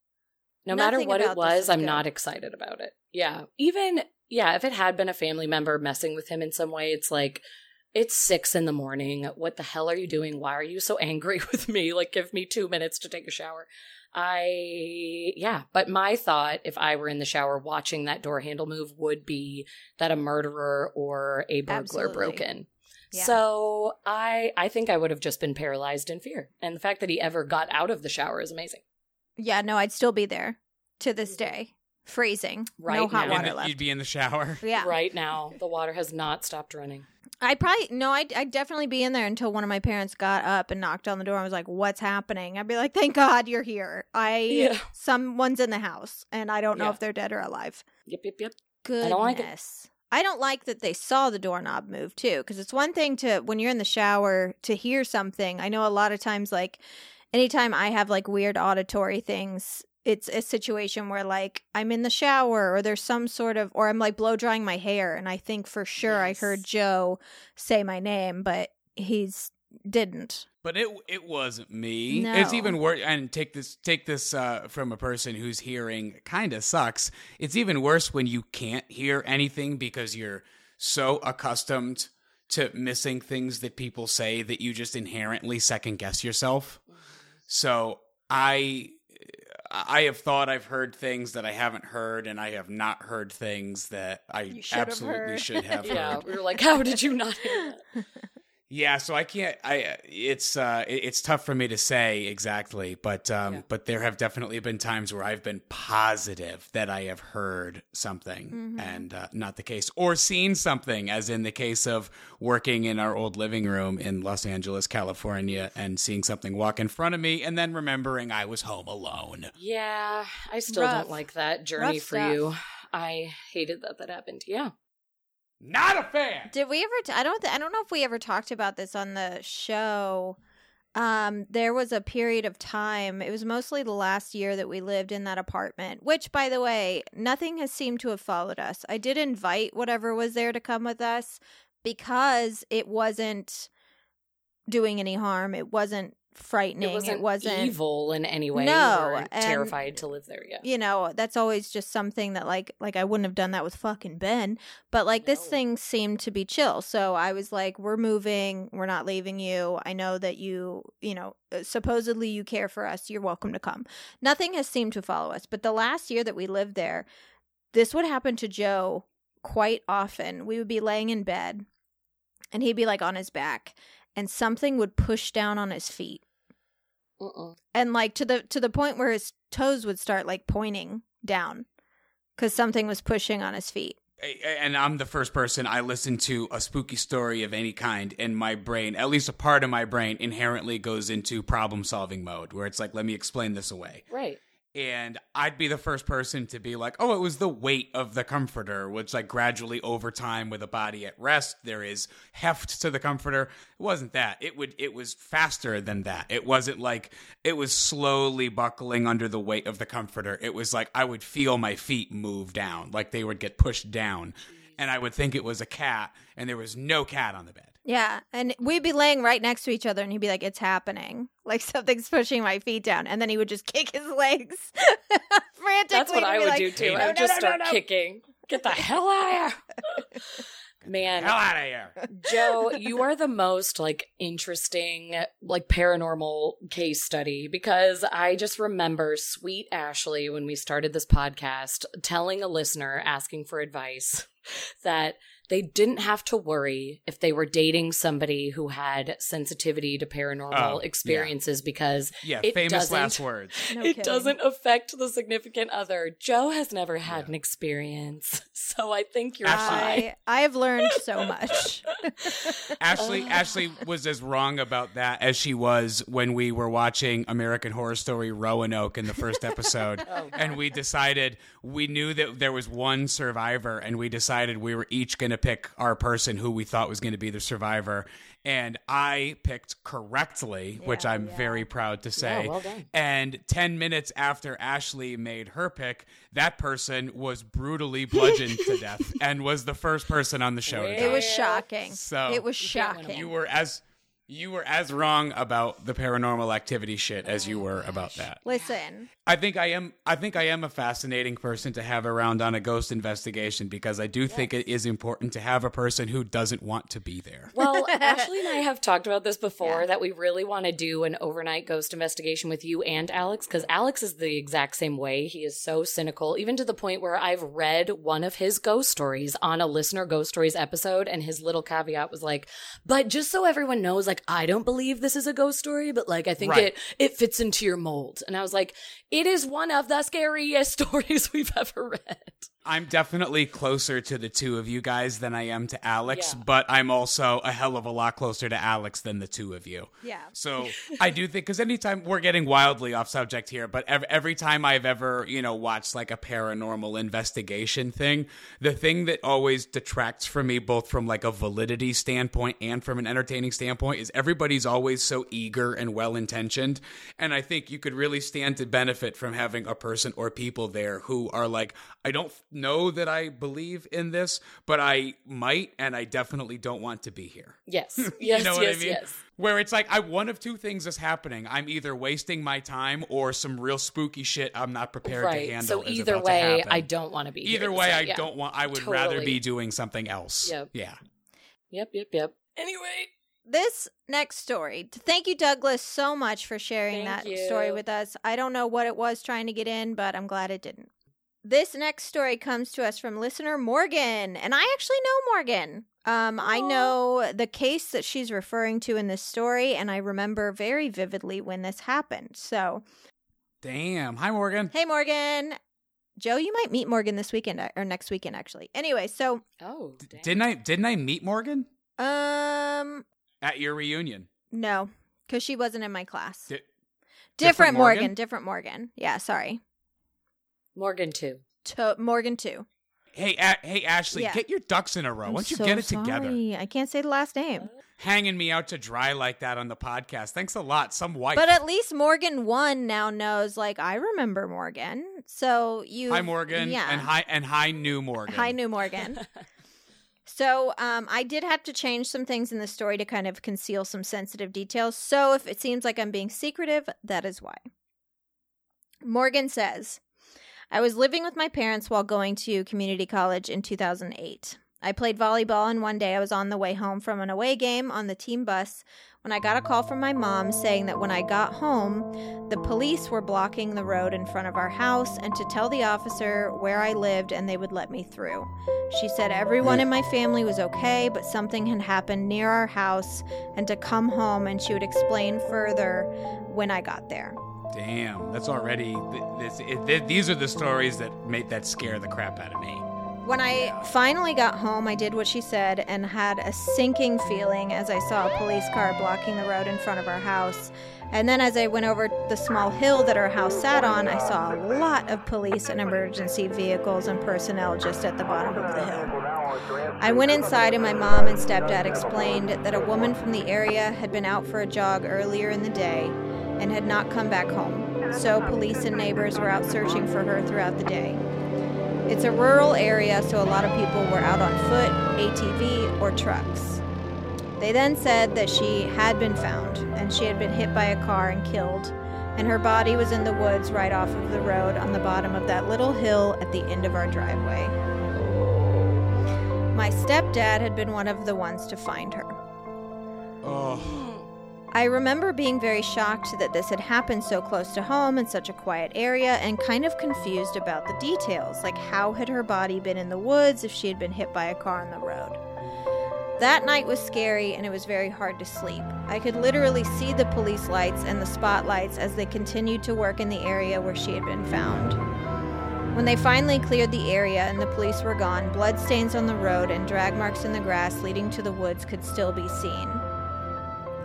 No matter what it was, I'm good. not excited about it. Yeah. Even, yeah, if it had been a family member messing with him in some way, it's like, it's six in the morning. What the hell are you doing? Why are you so angry with me? Like, give me two minutes to take a shower. I, yeah. But my thought, if I were in the shower watching that door handle move, would be that a murderer or a burglar Absolutely. broke in. Yeah. So I, I think I would have just been paralyzed in fear. And the fact that he ever got out of the shower is amazing. Yeah, no, I'd still be there to this mm-hmm. day. Freezing. no Right hot now. water left. You'd be in the shower. yeah. Right now, the water has not stopped running. I probably no, I'd, I'd definitely be in there until one of my parents got up and knocked on the door I was like, "What's happening?" I'd be like, "Thank God you're here. I Yeah. someone's in the house, and I don't know Yeah. if they're dead or alive." Yep, yep, yep. Goodness. I don't like it. I don't like that they saw the doorknob move too, because it's one thing to when you're in the shower to hear something. I know a lot of times, like anytime I have like weird auditory things, it's a situation where like I'm in the shower or there's some sort of, or I'm like blow drying my hair, and I think for sure I heard Joe say my name, but he's didn't. But it it wasn't me. No. It's even worse. And take this take this uh, from a person whose hearing kind of sucks. It's even worse when you can't hear anything because you're so accustomed to missing things that people say that you just inherently second guess yourself. So I I have thought I've heard things that I haven't heard, and I have not heard things that I You should have absolutely heard. should have Yeah, heard. we were like, how did you not hear that? Yeah, so I can't. I it's uh it's tough for me to say exactly, but um Yeah. but there have definitely been times where I've been positive that I have heard something Mhm. and uh, not the case, or seen something, as in the case of working in our old living room in Los Angeles, California, and seeing something walk in front of me, and then remembering I was home alone. Yeah, I still Rough. don't like that journey Rough for stuff. you. I hated that that happened. Yeah. Not a fan. Did we ever? T- I don't. Th- I don't know if we ever talked about this on the show. Um, there was a period of time. It was mostly the last year that we lived in that apartment. Which, by the way, nothing has seemed to have followed us. I did invite whatever was there to come with us because it wasn't doing any harm. It wasn't frightening. It wasn't, it wasn't evil in any way. No, and- terrified to live there. Yeah. you know that's always just something that like like i wouldn't have done that with fucking ben but like this thing seemed to be chill so i was like we're moving we're not leaving you i know that you you know uh, supposedly you care for us you're welcome to come nothing has seemed to follow us but the last year that we lived there this would happen to joe quite often we would be laying in bed and he'd be like on his back and something would push down on his feet Mm-mm. and like to the to the point where his toes would start like pointing down because something was pushing on his feet and I'm the first person I listen to a spooky story of any kind, and my brain, at least a part of my brain, inherently goes into problem solving mode, where it's like, let me explain this away. Right. And I'd be the first person to be like, oh, it was the weight of the comforter, which, like, gradually over time with a body at rest, there is heft to the comforter. It wasn't that. It would, it was faster than that. It wasn't like it was slowly buckling under the weight of the comforter. It was like I would feel my feet move down, like they would get pushed down. And I would think it was a cat, and there was no cat on the bed. Yeah and we'd be laying right next to each other and he'd be like it's happening like something's pushing my feet down and then he would just kick his legs frantically That's what I would like, do too. "No, I no, would just no, no, start no." kicking. Get the hell out of here. Man, Hell out of here. Joe, you are the most like interesting, like paranormal case study because I just remember sweet Ashley when we started this podcast telling a listener asking for advice that they didn't have to worry if they were dating somebody who had sensitivity to paranormal Oh, yeah. experiences because Yeah, It famous doesn't- last words. No it kidding. doesn't affect the significant other. Joe has never had Yeah. an experience, so I think you're Ashley- fine. I, I have learned so much Ashley Ashley was as wrong about that as she was when we were watching American Horror Story Roanoke in the first episode. Oh, and we decided we knew that there was one survivor and we decided we were each going to pick our person who we thought was going to be the survivor and I picked correctly, which I'm yeah. very proud to say. Yeah, well done. And 10 minutes after Ashley made her pick, that person was brutally bludgeoned to death and was the first person on the show to die. it was shocking So- it was You can't win 'em shocking You were as you were as wrong about the paranormal activity shit as you were about that. listen I think I am I think I am a fascinating person to have around on a ghost investigation because I do think it is important to have a person who doesn't want to be there. Well, Ashley and I have talked about this before Yeah. that we really want to do an overnight ghost investigation with you and Alex because Alex is the exact same way. He is so cynical, even to the point where I've read one of his ghost stories on a listener ghost stories episode, and his little caveat was like, "But just so everyone knows, like like, I don't believe this is a ghost story, but like, I think Right. it, it fits into your mold. And I was like, it is one of the scariest stories we've ever read. I'm definitely closer to the two of you guys than I am to Alex, Yeah. but I'm also a hell of a lot closer to Alex than the two of you. Yeah. So I do think because anytime we're getting wildly off subject here, but every, every time I've ever you know watched like a paranormal investigation thing, the thing that always detracts from me, both from like a validity standpoint and from an entertaining standpoint, is everybody's always so eager and well intentioned, and I think you could really stand to benefit from having a person or people there who are like, I don't know that I believe in this, but I might, and I definitely don't want to be here. Yes. Yes. You know yes. I mean? Yes. Where it's like I one of two things is happening. I'm either wasting my time or some real spooky shit I'm not prepared to Right. handle. So either way. I don't want to be. here Either this way, time. I Yeah. don't want. I would rather be doing something else. Yep. Yeah. Yep. Yep. Yep. Anyway. This next story. Thank you, Douglas, so much for sharing Thank that you. story with us. I don't know what it was trying to get in, but I'm glad it didn't. This next story comes to us from listener Morgan, and I actually know Morgan. Um, I know the case that she's referring to in this story, and I remember very vividly when this happened. So, Damn. Hi, Morgan. hey, Morgan. Joe, you might meet Morgan this weekend uh, or next weekend, actually. Anyway, so Oh. Dang. Didn't I? Didn't I meet Morgan um, at your reunion? no, because she wasn't in my class. Di- different, different Morgan? Morgan? different Morgan. Yeah, sorry. Morgan too. To- Morgan too. hey, a- hey, Ashley, Yeah. get your ducks in a row. I'm Why don't you so get it together? sorry. I can't say the last name. Hanging me out to dry like that on the podcast. Thanks a lot. Some white. But at least Morgan one now knows. Like I remember Morgan. So you. hi, Morgan. Yeah. And hi, and hi, new Morgan. Hi, new Morgan. So um, I did have to change some things in the story to kind of conceal some sensitive details. So if it seems like I'm being secretive, that is why. Morgan says, I was living with my parents while going to community college in 2008. I played volleyball, and one day I was on the way home from an away game on the team bus when I got a call from my mom saying that when I got home, the police were blocking the road in front of our house and to tell the officer where I lived and they would let me through. She said everyone in my family was okay, but something had happened near our house and to come home and she would explain further when I got there. Damn, that's already. This, it, th- these are the stories that made that scare the crap out of me. When I finally got home, I did what she said and had a sinking feeling as I saw a police car blocking the road in front of our house. And then as I went over the small hill that our house sat on, I saw a lot of police and emergency vehicles and personnel just at the bottom of the hill. I went inside, and my mom and stepdad explained that a woman from the area had been out for a jog earlier in the day and had not come back home. So police and neighbors were out searching for her throughout the day. It's a rural area, so a lot of people were out on foot, ATV, or trucks. They then said that she had been found and she had been hit by a car and killed, and her body was in the woods right off of the road on the bottom of that little hill at the end of our driveway. My stepdad had been one of the ones to find her. Oh, I remember being very shocked that this had happened so close to home in such a quiet area and kind of confused about the details. Like, how had her body been in the woods if she had been hit by a car on the road? That night was scary and it was very hard to sleep. I could literally see the police lights and the spotlights as they continued to work in the area where she had been found. When they finally cleared the area and the police were gone, bloodstains on the road and drag marks in the grass leading to the woods could still be seen.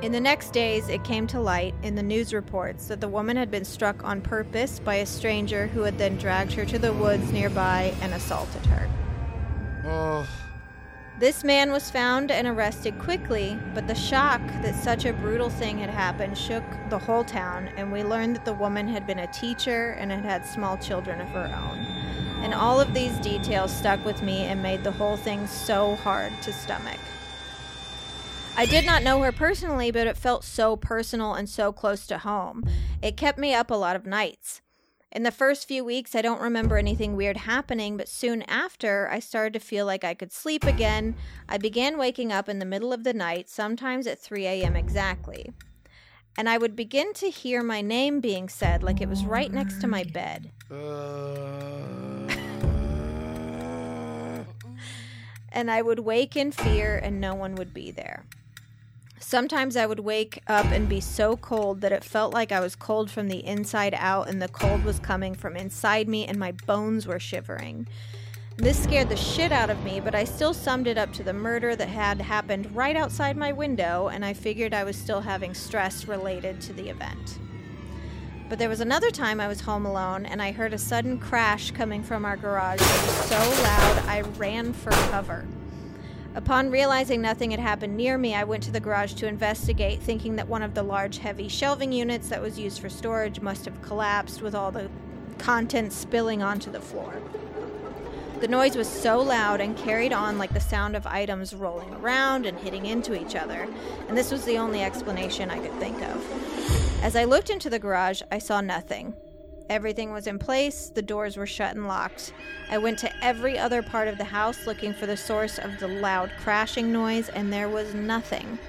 In the next days, it came to light in the news reports that the woman had been struck on purpose by a stranger who had then dragged her to the woods nearby and assaulted her. oh, This man was found and arrested quickly, but the shock that such a brutal thing had happened shook the whole town, and we learned that the woman had been a teacher and had had small children of her own. And all of these details stuck with me and made the whole thing so hard to stomach. I did not know her personally, but it felt so personal and so close to home. It kept me up a lot of nights. In the first few weeks, I don't remember anything weird happening, but soon after, I started to feel like I could sleep again. I began waking up in the middle of the night, sometimes at 3 a.m. exactly. And I would begin to hear my name being said like it was right next to my bed. Uh. And I would wake in fear and no one would be there. Sometimes I would wake up and be so cold that it felt like I was cold from the inside out, and the cold was coming from inside me, and my bones were shivering. This scared the shit out of me, but I still summed it up to the murder that had happened right outside my window, and I figured I was still having stress related to the event. But there was another time I was home alone and I heard a sudden crash coming from our garage. It was so loud I ran for cover. Upon realizing nothing had happened near me, I went to the garage to investigate, thinking that one of the large, heavy shelving units that was used for storage must have collapsed with all the contents spilling onto the floor. The noise was so loud and carried on like the sound of items rolling around and hitting into each other, and this was the only explanation I could think of. As I looked into the garage, I saw nothing. Everything was in place, the doors were shut and locked. I went to every other part of the house looking for the source of the loud crashing noise, and there was nothing.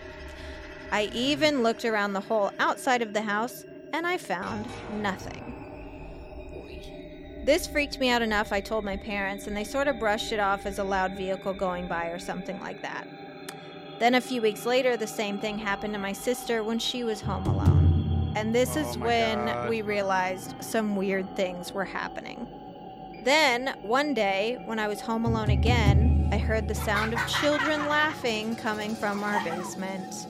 I even looked around the whole outside of the house, and I found nothing. This freaked me out enough, I told my parents, and they sort of brushed it off as a loud vehicle going by or something like that. Then a few weeks later, the same thing happened to my sister when she was home alone. And this oh is Oh my when God. we realized some weird things were happening. Then, one day, when I was home alone again, I heard the sound of children laughing coming from our basement.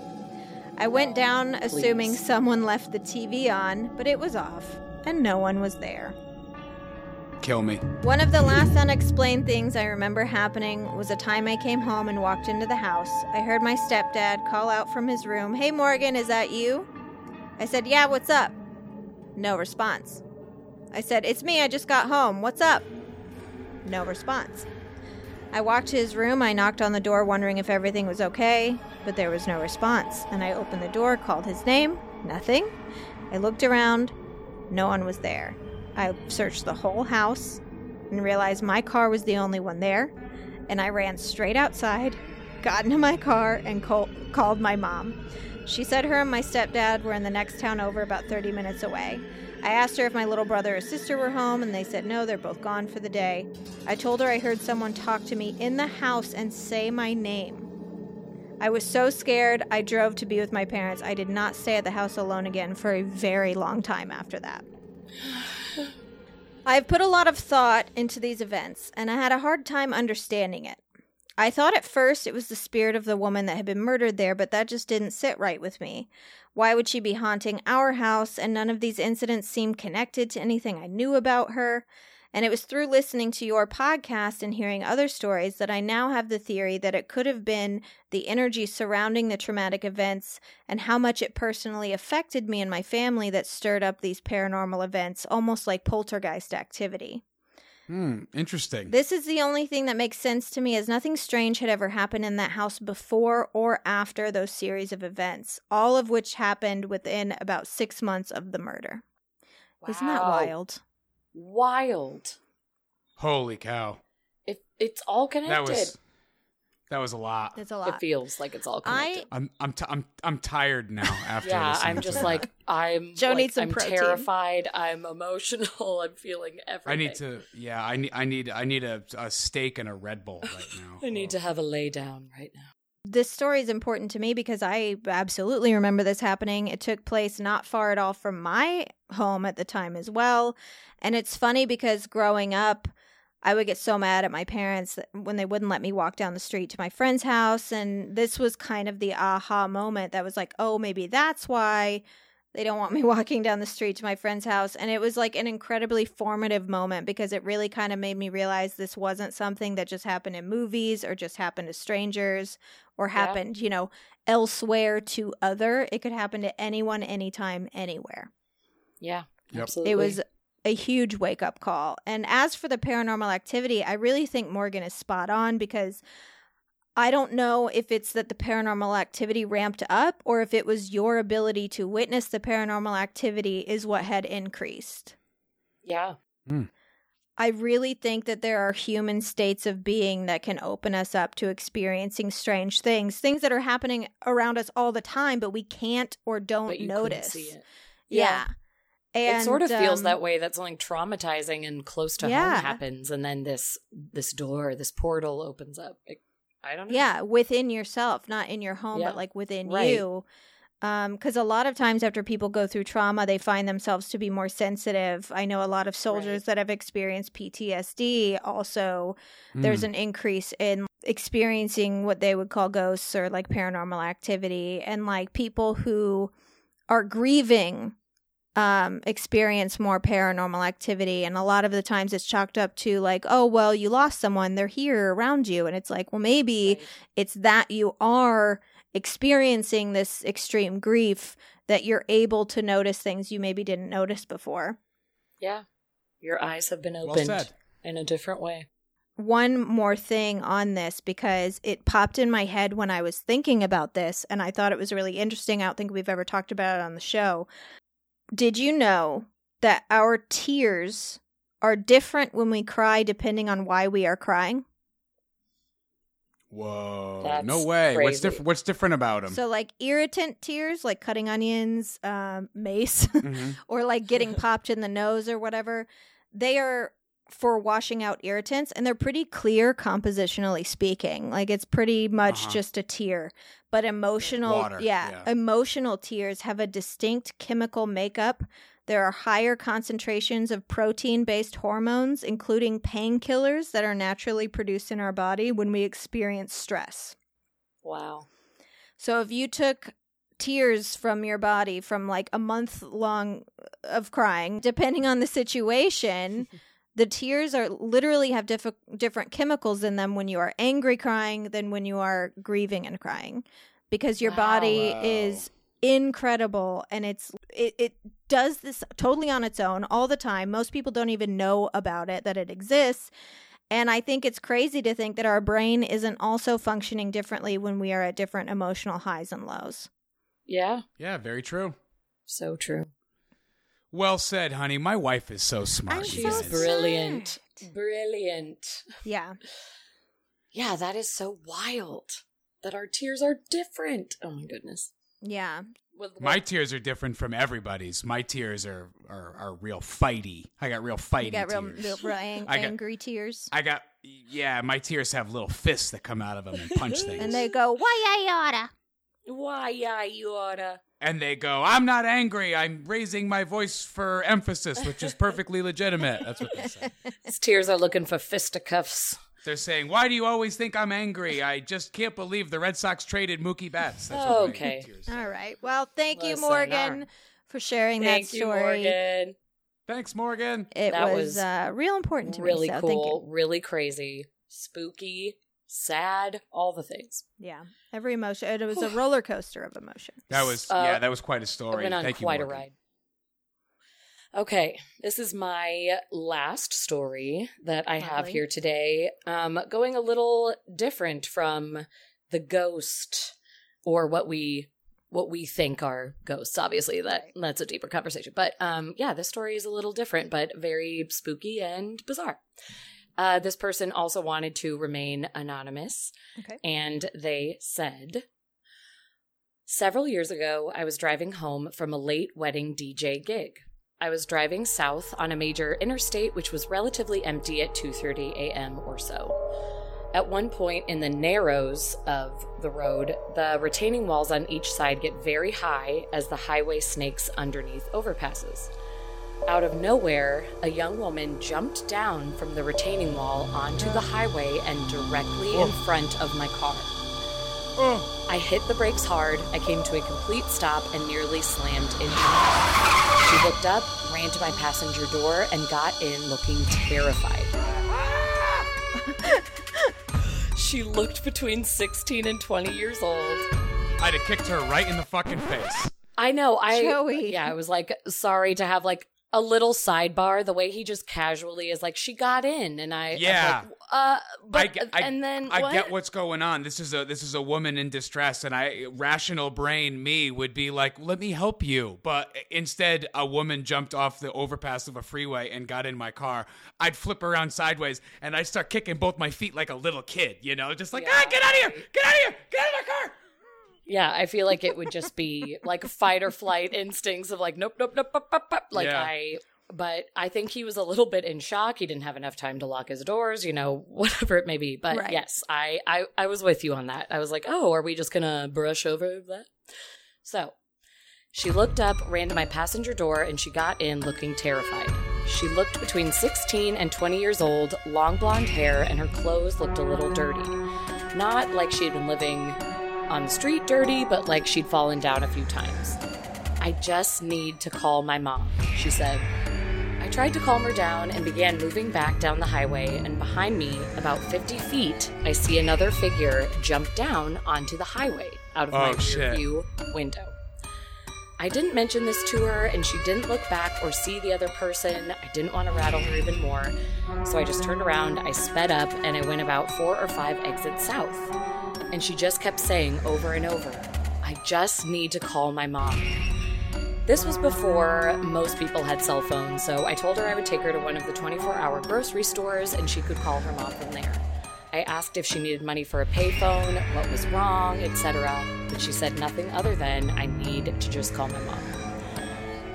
I went down assuming someone left the TV on, but it was off, and no one was there. Kill me. One of the last unexplained things I remember happening was a time I came home and walked into the house. I heard my stepdad call out from his room, Hey Morgan, is that you? I said, Yeah, what's up? No response. I said, It's me, I just got home. What's up? No response. I walked to his room. I knocked on the door, wondering if everything was okay, but there was no response. And I opened the door, called his name, nothing. I looked around, no one was there. I searched the whole house and realized my car was the only one there. And I ran straight outside, got into my car, and call- called my mom. She said her and my stepdad were in the next town over, about 30 minutes away. I asked her if my little brother or sister were home, and they said no, they're both gone for the day. I told her I heard someone talk to me in the house and say my name. I was so scared, I drove to be with my parents. I did not stay at the house alone again for a very long time after that. I've put a lot of thought into these events, and I had a hard time understanding it. I thought at first it was the spirit of the woman that had been murdered there, but that just didn't sit right with me. Why would she be haunting our house? And none of these incidents seemed connected to anything I knew about her. And it was through listening to your podcast and hearing other stories that I now have the theory that it could have been the energy surrounding the traumatic events and how much it personally affected me and my family that stirred up these paranormal events, almost like poltergeist activity. Hmm. Interesting. This is the only thing that makes sense to me as nothing strange had ever happened in that house before or after those series of events, all of which happened within about six months of the murder. Isn't that wild? Wild. Holy cow. It, it's all connected. That was that was a lot. It's a lot. It feels like it's all connected. I I'm I'm t- I'm I'm tired now after yeah, I'm to just that. like I'm. Joe like, needs some I'm protein. terrified. I'm emotional. I'm feeling everything. I need to yeah, I need I need I need a, a steak and a Red Bull right now. I need to have a lay down right now. this story is important to me because I absolutely remember this happening. It took place not far at all from my home at the time as well. And it's funny because growing up, I would get so mad at my parents when they wouldn't let me walk down the street to my friend's house. And this was kind of the aha moment that was like, oh, maybe that's why they don't want me walking down the street to my friend's house. And it was like an incredibly formative moment because it really kind of made me realize this wasn't something that just happened in movies or just happened to strangers or Yeah. happened, you know, elsewhere to other. It could happen to anyone, anytime, anywhere. Yeah, Yep. absolutely. It was a huge wake up call. And as for the paranormal activity, I really think Morgan is spot on because I don't know if it's that the paranormal activity ramped up or if it was your ability to witness the paranormal activity is what had increased. yeah. Hmm. I really think that there are human states of being that can open us up to experiencing strange things, things that are happening around us all the time, but we can't or don't But you notice. see it. Yeah. And, it sort of feels um, that way that something traumatizing and close to Yeah. home happens and then this this door this portal opens up It- I don't know. Yeah, within yourself, not in your home, Yeah. but like within Right. you. Because a lot of times after people go through trauma, they find themselves to be more sensitive. I know a lot of soldiers that have experienced PTSD also. There's an increase in experiencing what they would call ghosts or like paranormal activity, and like people who are grieving um experience more paranormal activity and a lot of the times it's chalked up to like oh well you lost someone they're here around you and it's like well maybe Right. it's that you are experiencing this extreme grief that you're able to notice things you maybe didn't notice before Yeah. Your eyes have been opened said. in a different way. one more thing on this because it popped in my head when I was thinking about this and I thought it was really interesting. I don't think we've ever talked about it on the show. Did you know that our tears are different when we cry depending on why we are crying? Whoa! That's no way. What's different? What's different about them? So, like irritant tears, like cutting onions, um, mace, Mhm. or like getting popped in the nose or whatever, they are for washing out irritants and they're pretty clear compositionally speaking. Like it's pretty much Uh-huh. just a tear. But emotional Water, yeah, yeah. emotional tears have a distinct chemical makeup. There are higher concentrations of protein based hormones, including painkillers that are naturally produced in our body when we experience stress. Wow. So if you took tears from your body from like a month long of crying, depending on the situation, the tears are literally have diff- different chemicals in them when you are angry crying than when you are grieving and crying because your body is incredible and it's it, it does this totally on its own all the time most people don't even know about it that it exists and I think it's crazy to think that our brain isn't also functioning differently when we are at different emotional highs and lows. Yeah. Yeah, very true. So true. Well said, honey. My wife is so smart. I'm She's so brilliant. smart. Brilliant. Yeah. Yeah, that is so wild that our tears are different. Oh my goodness. Yeah. With- My tears are different from everybody's. My tears are are, are real fighty. I got real fighty You got real, tears. real, real ang- I got- angry tears. I got yeah. My tears have little fists that come out of them and punch things. and they go, why I oughta. Why, yeah, you oughta. And they go, "I'm not angry. I'm raising my voice for emphasis, which is perfectly legitimate." That's what they say. His tears are looking for fisticuffs. They're saying, "Why do you always think I'm angry? I just can't believe the Red Sox traded Mookie Betts." That's what Okay. All right. Well, thank you, Morgan, all right. for sharing Thank that you, story. Morgan. Thanks, Morgan. It That was, was uh, real important to Really me. So thank you. cool, really crazy, spooky, sad, all the things. Yeah. Every emotion. It was a roller coaster of emotion. That was Uh, yeah, that was quite a story. went on Thank quite you, a ride. Okay, this is my last story that I have here today. Um, going a little different from the ghost or what we what we think are ghosts. Obviously, that that's a deeper conversation. But um, yeah, this story is a little different, but very spooky and bizarre. Uh, this person also wanted to remain anonymous, Okay. and they said. Several years ago, I was driving home from a late wedding DJ gig. I was driving south on a major interstate which was relatively empty at 2:30 a.m. or so. At one point in the narrows of the road, the retaining walls on each side get very high as the highway snakes underneath overpasses. Out of nowhere, a young woman jumped down from the retaining wall onto the highway and directly in oh. front of my car. Oh, I hit the brakes hard. I came to a complete stop and nearly slammed into her. She looked up, ran to my passenger door, and got in looking terrified. she looked between 16 and 20 years old. I'd have kicked her right in the fucking face. I know. I Joey. yeah. I was like sorry to have like a little sidebar. The way he just casually is like she got in, and I Yeah. like, uh, but I get, I, and then I what? get what's going on. This is a this is a woman in distress, and I rational brain me would be like, "Let me help you," but instead, a woman jumped off the overpass of a freeway and got in my car. I'd flip around sideways and I'd start kicking both my feet like a little kid, you know, just like, Yeah. "Ah, get out of here! Get out of here! Get out of my car!" Yeah, I feel like it would just be like fight or flight instincts of like nope, nope, nope, nope, nope, nope. Like Yeah. I but I think he was a little bit in shock. He didn't have enough time to lock his doors, you know, whatever it may be. But Right. yes, I, I I was with you on that. I was like, "Oh, are we just going to brush over that?" So, she looked up, ran to my passenger door, and she got in looking terrified. She looked between 16 and 20 years old, long blonde hair, and her clothes looked a little dirty. Not like she had been living on the street dirty, but like she'd fallen down a few times. I just need to call my mom, she said. I tried to calm her down and began moving back down the highway, and behind me, about 50 feet, I see another figure jump down onto the highway out of my Oh, rear shit. view window. I didn't mention this to her, and she didn't look back or see the other person. I didn't want to rattle her even more. So I just turned around, I sped up, and I went about four or five exits south. And she just kept saying over and over, I just need to call my mom. This was before most people had cell phones, so I told her I would take her to one of the 24 hour grocery stores and she could call her mom from there. I asked if she needed money for a payphone, what was wrong, etc., but she said nothing other than I need to just call my mom.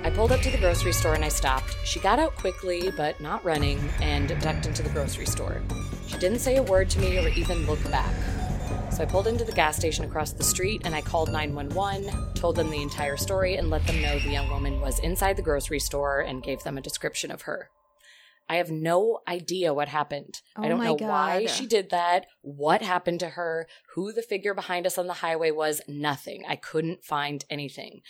I pulled up to the grocery store and I stopped. She got out quickly, but not running, and ducked into the grocery store. She didn't say a word to me or even look back. So I pulled into the gas station across the street and I called 911, told them the entire story, and let them know the young woman was inside the grocery store and gave them a description of her. I have no idea what happened. Oh I don't know why she did that, what happened to her, who the figure behind us on the highway was, nothing. I couldn't find anything.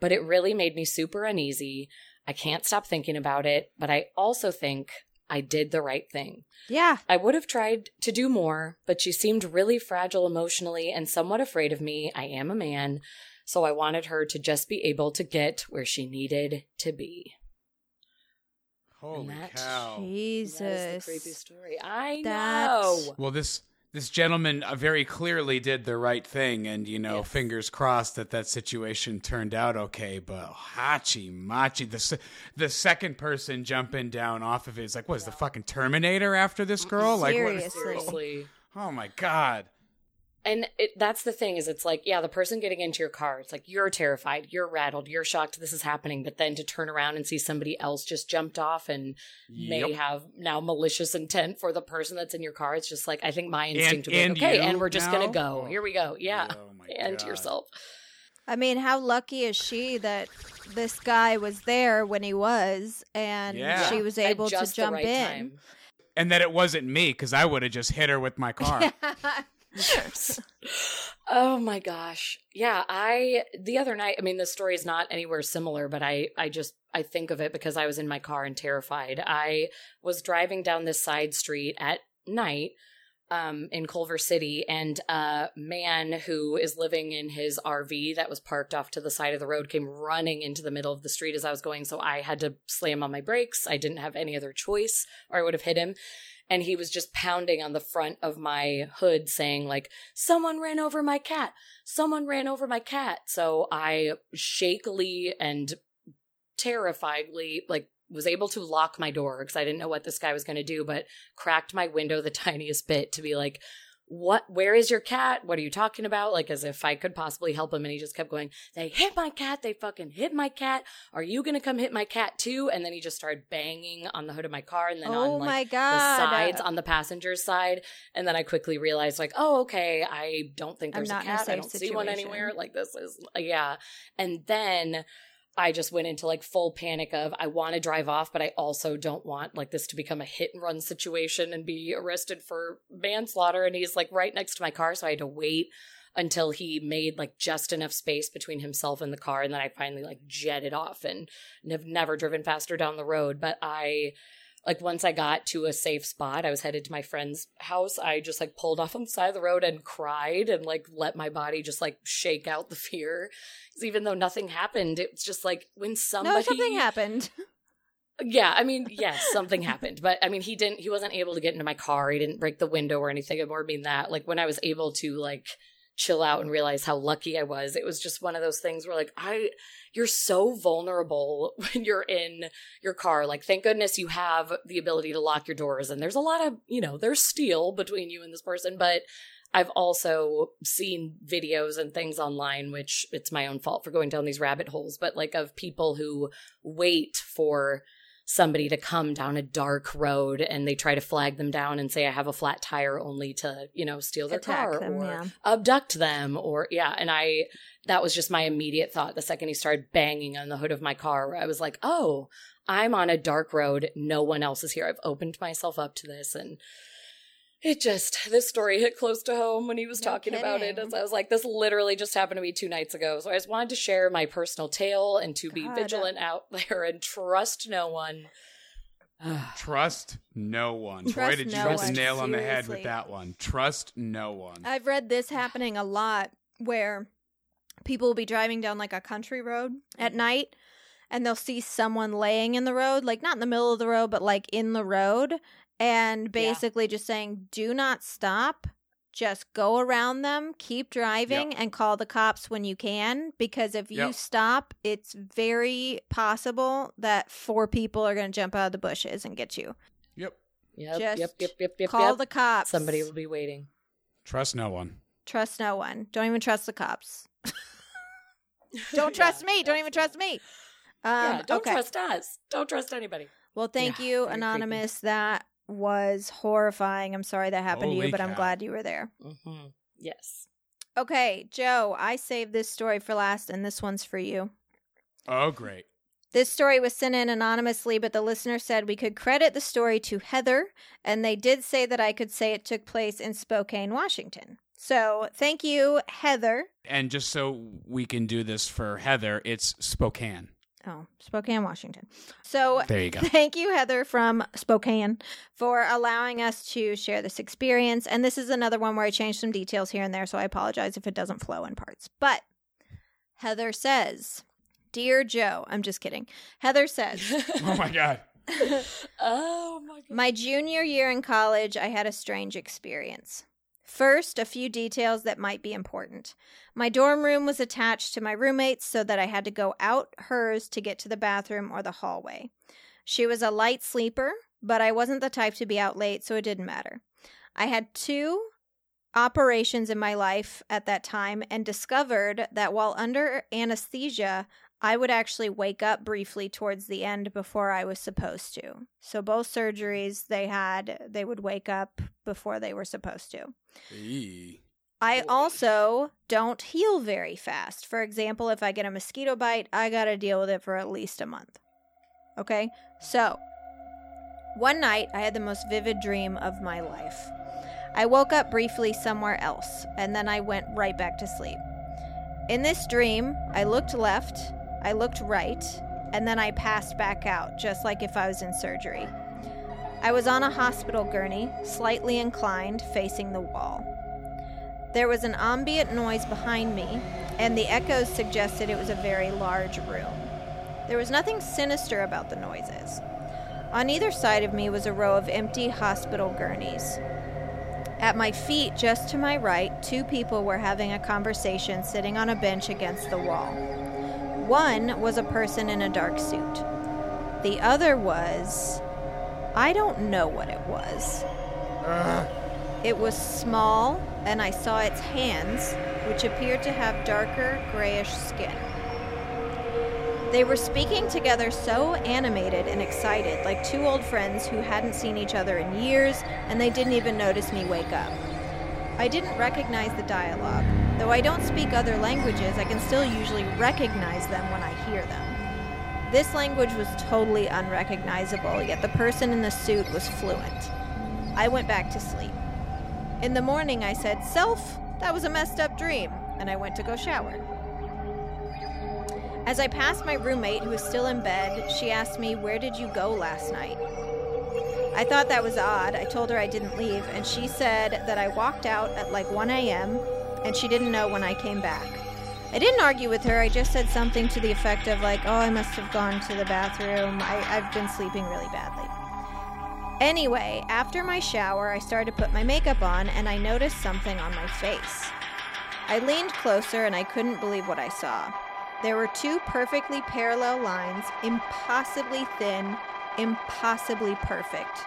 But it really made me super uneasy. I can't stop thinking about it, but I also think I did the right thing. Yeah. I would have tried to do more, but she seemed really fragile emotionally and somewhat afraid of me. I am a man, so I wanted her to just be able to get where she needed to be. Holy that- cow! Jesus. That is the creepy story. I That's- know. Well, this this gentleman uh, very clearly did the right thing, and you know, Yes. fingers crossed that that situation turned out okay. But hachi machi, the the second person jumping down off of it is like, was the fucking Terminator after this girl? Like, what- Seriously. Seriously. oh my god! And it, that's the thing is it's like, yeah, the person getting into your car, it's like you're terrified, you're rattled, you're shocked this is happening, but then to turn around and see somebody else just jumped off and may have now malicious intent for the person that's in your car, it's just like I think my instinct would and be like, okay, and we're just now? gonna go. Oh. Here we go. Yeah. Oh my and God. yourself. I mean, how lucky is she that this guy was there when he was and Yeah. she was able to jump right in? time. And that it wasn't me because I would have just hit her with my car. Oh my gosh. Yeah, I the other night, I mean the story is not anywhere similar, but I I just I think of it because I was in my car and terrified. I was driving down this side street at night um in Culver City and a man who is living in his RV that was parked off to the side of the road came running into the middle of the street as I was going, so I had to slam on my brakes. I didn't have any other choice or I would have hit him. And he was just pounding on the front of my hood saying like someone ran over my cat someone ran over my cat so i shakily and terrifiedly like was able to lock my door because i didn't know what this guy was going to do but cracked my window the tiniest bit to be like what where is your cat? What are you talking about? Like as if i could possibly help him and he just kept going they hit my cat they fucking hit my cat. Are you gonna come hit my cat too? And then he just started banging on the hood of my car and then oh on like my the god. sides on the passenger's side. And then i quickly realized like oh okay i don't think there's a in a cat. I don't see one anywhere. Like this is yeah. And then i just went into like full panic of i want to drive off but i also don't want like this to become a hit and run situation and be arrested for manslaughter. And he's like right next to my car so i had to wait until he made like just enough space between himself and the car and then i finally like jetted off and have never driven faster down the road. But i like once I got to a safe spot, I was headed to my friend's house. I just like pulled off on the side of the road and cried and like let my body just like shake out the fear. 'Cause even though nothing happened, it's just like when somebody no, something happened. yeah, I mean, yes, something happened, but I mean, he didn't. He wasn't able to get into my car. He didn't break the window or anything. It more mean that, like, when I was able to like chill out and realize how lucky I was, it was just one of those things where, like, I, you're so vulnerable when you're in your car. Like, thank goodness you have the ability to lock your doors, and there's a lot of, you know, there's steel between you and this person, but. I've also seen videos and things online, which it's my own fault for going down these rabbit holes, but like of people who wait for somebody to come down a dark road and they try to flag them down and say I have a flat tire only to, you know, steal their Attack car them, or yeah. abduct them or yeah, and I that was just my immediate thought the second he started banging on the hood of my car I was like, "Oh, I'm on a dark road. No one else is here. I've opened myself up to this and it just this story hit close to home when he was No talking about it. As I was like, this literally just happened to me two nights ago. So I just wanted to share my personal tale and to be vigilant out there and trust no one. Trust no one. Trust Boy, did you hit the one, nail on the head seriously. with that one. Trust no one. I've read this happening a lot where people will be driving down like a country road at mm-hmm. night and they'll see someone laying in the road, like not in the middle of the road, but like in the road, and basically just saying, do not stop. Just go around them, keep driving, and call the cops when you can. Because if you Yep. stop, it's very possible that four people are going to jump out of the bushes and get you. yep. Yep, Just yep, yep, yep, yep. call yep. the cops. Somebody will be waiting. Trust no one. Trust no one. Don't even trust the cops. Don't trust Yeah, me. Don't even that's- trust me. Um, yeah, don't okay. trust us. Don't trust anybody. Well, thank Yeah, you, very creepy. Anonymous. That was horrifying. I'm sorry that happened to you, but I'm glad you were there. hmm Yes. Okay, Joe, I saved this story for last, and this one's for you. Oh, great. This story was sent in anonymously, but the listener said we could credit the story to Heather, and they did say that I could say it took place in Spokane, Washington. So thank you, Heather. And just so we can do this for Heather, it's Spokane. Oh, Spokane, Washington. So There you go. Thank you, Heather from Spokane, for allowing us to share this experience. And this is another one where I changed some details here and there, so I apologize if it doesn't flow in parts. But Heather says, Dear Joe, I'm just kidding. Heather says, Oh my God. oh my god. My junior year in college, I had a strange experience. First, a few details that might be important. My dorm room was attached to my roommate's so that I had to go out hers to get to the bathroom or the hallway. She was a light sleeper, but I wasn't the type to be out late, so it didn't matter. I had two operations in my life at that time and discovered that while under anesthesia, I would actually wake up briefly towards the end before I was supposed to. So both surgeries they had, they would wake up before they were supposed to. Eee. I also don't heal very fast. For example, if I get a mosquito bite, I got to deal with it for at least a month. Okay? So, one night I had the most vivid dream of my life. I woke up briefly somewhere else, and then I went right back to sleep. In this dream, I looked left, I looked right, and then I passed back out, just like if I was in surgery. I was on a hospital gurney, slightly inclined, facing the wall. There was an ambient noise behind me, and the echoes suggested it was a very large room. There was nothing sinister about the noises. On either side of me was a row of empty hospital gurneys. At my feet, just to my right, two people were having a conversation sitting on a bench against the wall. One was a person in a dark suit. The other was. I don't know what it was. It was small, and I saw its hands, which appeared to have darker grayish skin. They were speaking together so animated and excited, like two old friends who hadn't seen each other in years, and they didn't even notice me wake up. I didn't recognize the dialogue. Though I don't speak other languages, I can still usually recognize them when I hear them. This language was totally unrecognizable, yet the person in the suit was fluent. I went back to sleep. In the morning, I said, Self, that was a messed up dream, and I went to go shower. As I passed my roommate, who was still in bed, she asked me, Where did you go last night? I thought that was odd. I told her I didn't leave, and she said that I walked out at like 1 a.m., and she didn't know when I came back. I didn't argue with her. I just said something to the effect of, like, oh, I must have gone to the bathroom. I, I've been sleeping really badly. Anyway, after my shower, I started to put my makeup on, and I noticed something on my face. I leaned closer, and I couldn't believe what I saw. There were two perfectly parallel lines, impossibly thin, impossibly perfect.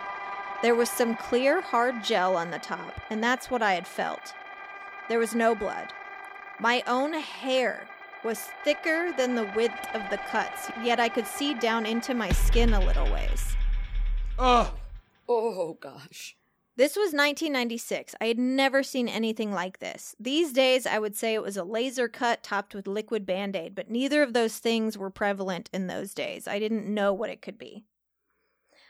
There was some clear, hard gel on the top, and that's what I had felt. There was no blood. My own hair was thicker than the width of the cuts, yet I could see down into my skin a little ways. Oh, Oh gosh. This was 1996. I had never seen anything like this. These days, I would say it was a laser cut topped with liquid band aid, but neither of those things were prevalent in those days. I didn't know what it could be.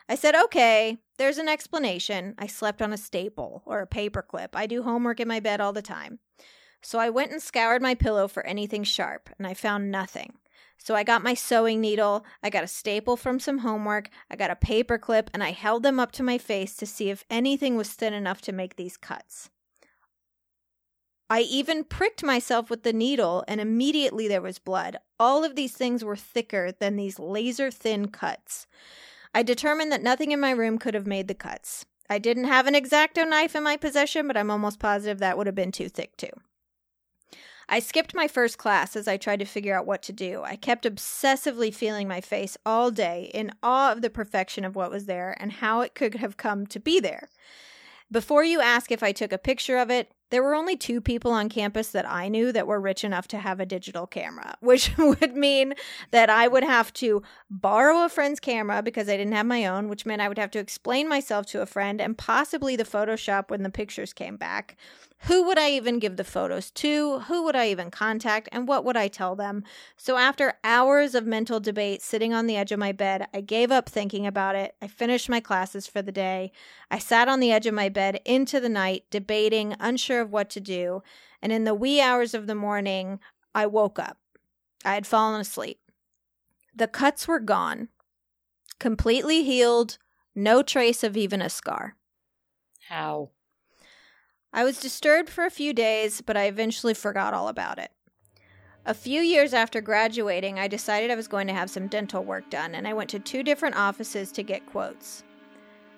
I said, okay, there's an explanation. I slept on a staple or a paperclip. I do homework in my bed all the time. So I went and scoured my pillow for anything sharp, and I found nothing. So I got my sewing needle, I got a staple from some homework, I got a paperclip, and I held them up to my face to see if anything was thin enough to make these cuts. I even pricked myself with the needle, and immediately there was blood. All of these things were thicker than these laser thin cuts. I determined that nothing in my room could have made the cuts. I didn't have an X-Acto knife in my possession, but I'm almost positive that would have been too thick too. I skipped my first class as I tried to figure out what to do. I kept obsessively feeling my face all day in awe of the perfection of what was there and how it could have come to be there. Before you ask if I took a picture of it, there were only two people on campus that I knew that were rich enough to have a digital camera, which would mean that I would have to borrow a friend's camera because I didn't have my own, which meant I would have to explain myself to a friend and possibly the photo shop when the pictures came back. Who would I even give the photos to? Who would I even contact? And what would I tell them? So, after hours of mental debate sitting on the edge of my bed, I gave up thinking about it. I finished my classes for the day. I sat on the edge of my bed into the night, debating, unsure of what to do. And in the wee hours of the morning, I woke up. I had fallen asleep. The cuts were gone, completely healed, no trace of even a scar. How? I was disturbed for a few days, but I eventually forgot all about it. A few years after graduating, I decided I was going to have some dental work done, and I went to two different offices to get quotes.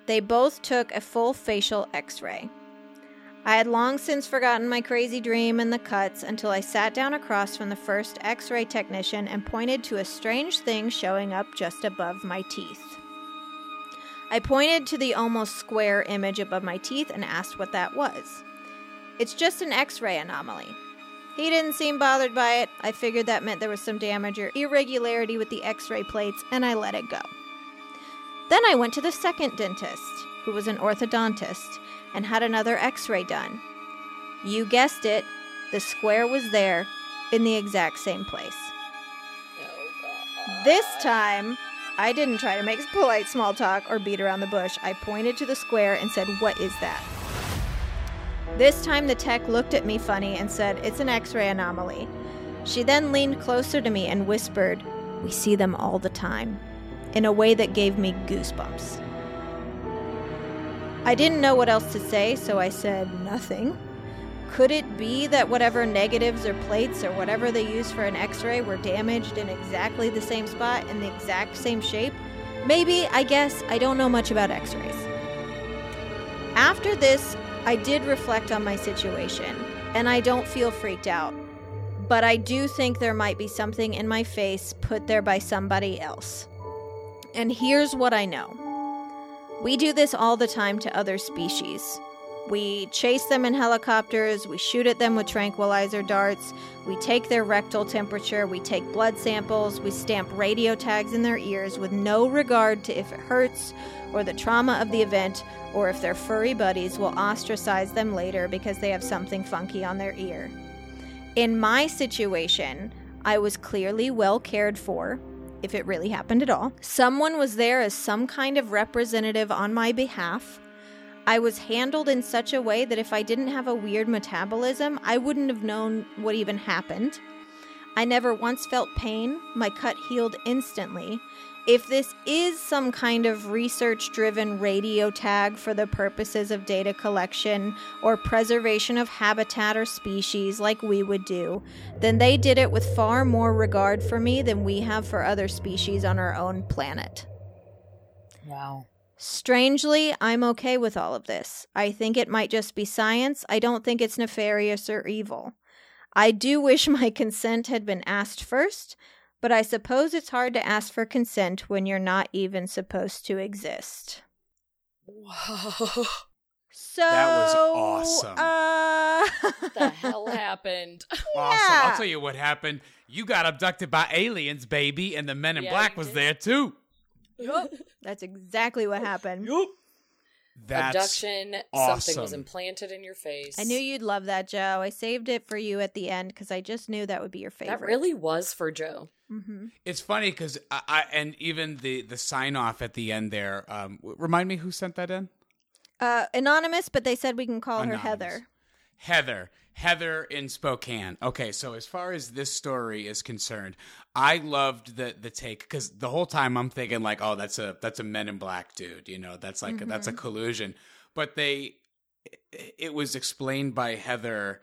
They both took a full facial x ray. I had long since forgotten my crazy dream and the cuts until I sat down across from the first x ray technician and pointed to a strange thing showing up just above my teeth. I pointed to the almost square image above my teeth and asked what that was. It's just an x ray anomaly. He didn't seem bothered by it. I figured that meant there was some damage or irregularity with the x ray plates, and I let it go. Then I went to the second dentist, who was an orthodontist, and had another x ray done. You guessed it, the square was there in the exact same place. This time, I didn't try to make polite small talk or beat around the bush. I pointed to the square and said, What is that? This time the tech looked at me funny and said, It's an x ray anomaly. She then leaned closer to me and whispered, We see them all the time, in a way that gave me goosebumps. I didn't know what else to say, so I said, Nothing. Could it be that whatever negatives or plates or whatever they used for an x ray were damaged in exactly the same spot in the exact same shape? Maybe, I guess, I don't know much about x rays. After this, I did reflect on my situation, and I don't feel freaked out. But I do think there might be something in my face put there by somebody else. And here's what I know we do this all the time to other species. We chase them in helicopters, we shoot at them with tranquilizer darts, we take their rectal temperature, we take blood samples, we stamp radio tags in their ears with no regard to if it hurts or the trauma of the event or if their furry buddies will ostracize them later because they have something funky on their ear. In my situation, I was clearly well cared for, if it really happened at all. Someone was there as some kind of representative on my behalf. I was handled in such a way that if I didn't have a weird metabolism, I wouldn't have known what even happened. I never once felt pain. My cut healed instantly. If this is some kind of research driven radio tag for the purposes of data collection or preservation of habitat or species like we would do, then they did it with far more regard for me than we have for other species on our own planet. Wow. Strangely, I'm okay with all of this. I think it might just be science. I don't think it's nefarious or evil. I do wish my consent had been asked first, but I suppose it's hard to ask for consent when you're not even supposed to exist. Whoa. So That was awesome. Uh, What the hell happened? Awesome. Yeah. I'll tell you what happened. You got abducted by aliens, baby, and the Men in Yeah, Black was did. there too. That's exactly what happened. That's Abduction. Awesome. Something was implanted in your face. I knew you'd love that, Joe. I saved it for you at the end because I just knew that would be your favorite. that really was for Joe. Hmm It's funny because I, I and even the the sign off at the end there. Um, remind me who sent that in. Uh, anonymous, but they said we can call her Heather. Heather. Heather in Spokane. Okay, so as far as this story is concerned, I loved the the take because the whole time I'm thinking like, oh, that's a that's a Men in Black dude, you know, that's like that's a collusion. But they, it was explained by Heather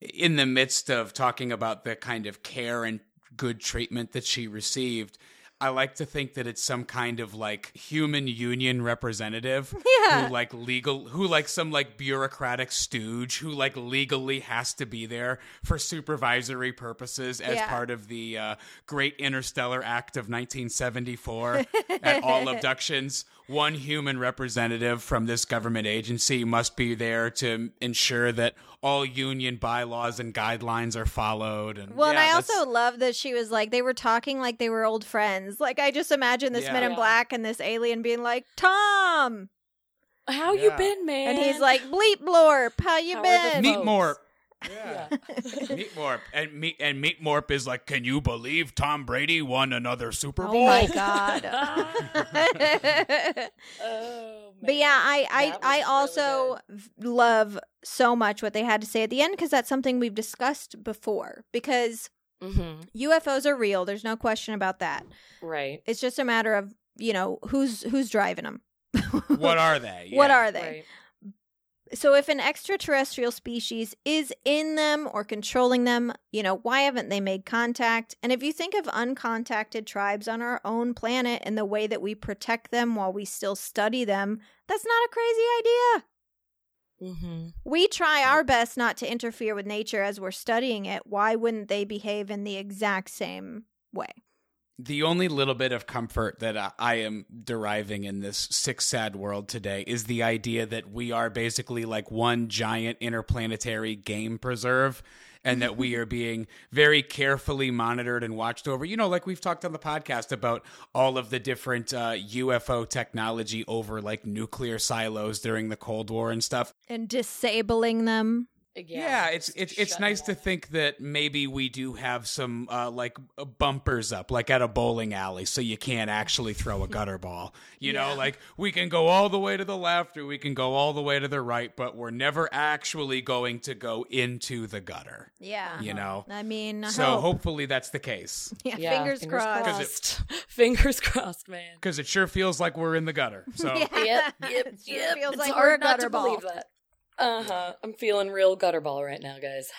in the midst of talking about the kind of care and good treatment that she received. I like to think that it's some kind of like human union representative Yeah. who like legal who like some like bureaucratic stooge who like legally has to be there for supervisory purposes as Yeah. part of the uh, Great Interstellar Act of 1974 at all abductions. One human representative from this government agency must be there to ensure that all union bylaws and guidelines are followed. And Well, and I that's- also love that she was like, they were talking like they were old friends. Like, I just imagine this Yeah. Men in Black and this alien being like, Tom! How you been, man? And he's like, Bleep Blorp, how you How been? Meet folks. Morp. Yeah. Meet Morp. And Meet and Meet Morp is like, can you believe Tom Brady won another Super Bowl? Oh my god. oh, But yeah, I I, I really also v- love so much what they had to say at the end because that's something we've discussed before. Because hmm UFOs are real, there's no question about that. Right. It's just a matter of you know who's who's driving them. What are they? What are they? Right. So if an extraterrestrial species is in them or controlling them, you know, why haven't they made contact? And if you think of uncontacted tribes on our own planet and the way that we protect them while we still study them, that's not a crazy idea. Mm-hmm. We try our best not to interfere with nature as we're studying it. Why wouldn't they behave in the exact same way? The only little bit of comfort that I, am deriving in this sick, sad world today is the idea that we are basically like one giant interplanetary game preserve and that we are being very carefully monitored and watched over. You know, like we've talked on the podcast about all of the different uh, UFO technology over like nuclear silos during the Cold War and stuff. And disabling them. Yeah, it's it's it's nice it to think that maybe we do have some uh, like uh, bumpers up, like at a bowling alley, so you can't actually throw a gutter ball. You know, like we can go all the way to the left or we can go all the way to the right, but we're never actually going to go into the gutter. Yeah. You know, I mean, I so hope. hopefully that's the case yeah, Yeah, fingers, crossed. crossed. fingers crossed, man. because it sure feels like we're in the gutter. So Yeah. Yep, yep, It sure yep. feels it's like hard we're a not gutter to ball. believe that. Uh huh. I'm feeling real gutterball right now, guys.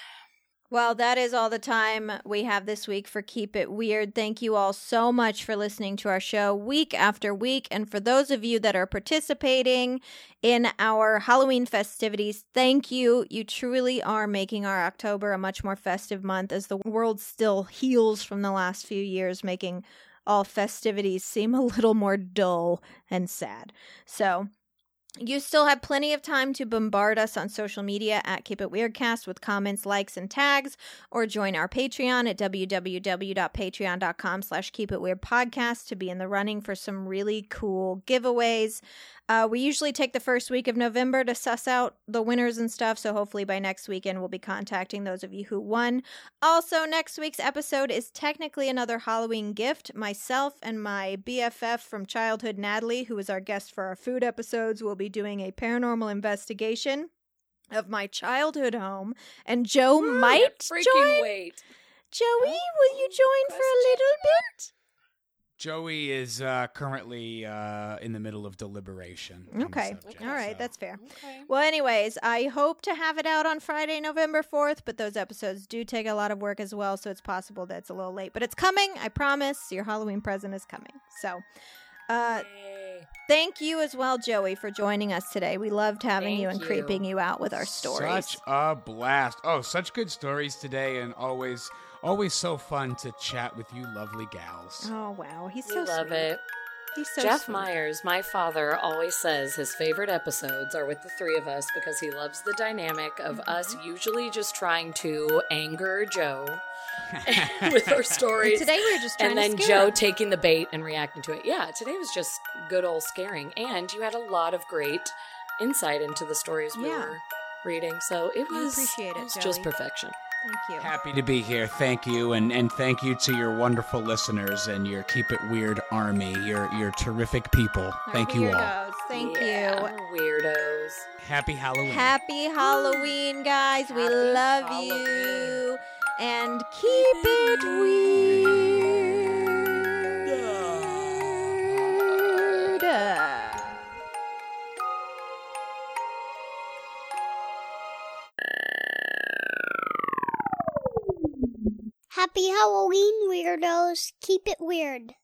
Well, that is all the time we have this week for Keep It Weird. Thank you all so much for listening to our show week after week. And for those of you that are participating in our Halloween festivities, thank you. You truly are making our October a much more festive month as the world still heals from the last few years, making all festivities seem a little more dull and sad. So, you still have plenty of time to bombard us on social media at Keep It Weirdcast with comments, likes, and tags, or join our Patreon at www.patreon.com slash Keep It Weird Podcast to be in the running for some really cool giveaways. Uh, we usually take the first week of November to suss out the winners and stuff, so hopefully by next weekend we'll be contacting those of you who won. Also, next week's episode is technically another Halloween gift. Myself and my BFF from childhood, Natalie, who is our guest for our food episodes, will be doing a paranormal investigation of my childhood home. And Joe might freaking join. wait. Joey, will you join for a little bit? Joey is uh, currently uh, in the middle of deliberation. Okay. subject, All right, so. that's fair. Okay. Well, anyways, I hope to have it out on Friday, November 4th, but those episodes do take a lot of work as well, so it's possible that it's a little late. But it's coming, I promise. Your Halloween present is coming. So, uh, thank you as well, Joey, for joining us today. We loved having you and you. creeping you out with our stories. Such a blast. Oh, such good stories today and always always so fun to chat with you lovely gals. Oh, wow. He's We so love sweet. it. He's so Jeff sweet. Myers, my father, always says his favorite episodes are with the three of us because he loves the dynamic of Mm-hmm. us usually just trying to anger Joe with our stories. Today we were just trying and then to scare Joe him. taking the bait and reacting to it. Yeah, today was just good old scaring. And you had a lot of great insight into the stories we Yeah. were reading. So it We was, appreciate it, was just perfection. Thank you. Happy to be here. Thank you, and and thank you to your wonderful listeners and your Keep It Weird army. You're you're terrific people. Our Thank you all. Thank Yeah, you. Weirdos. Happy Halloween. Happy Halloween, guys. we love Halloween. you. And keep it weird. Happy Halloween, weirdos. Keep it weird.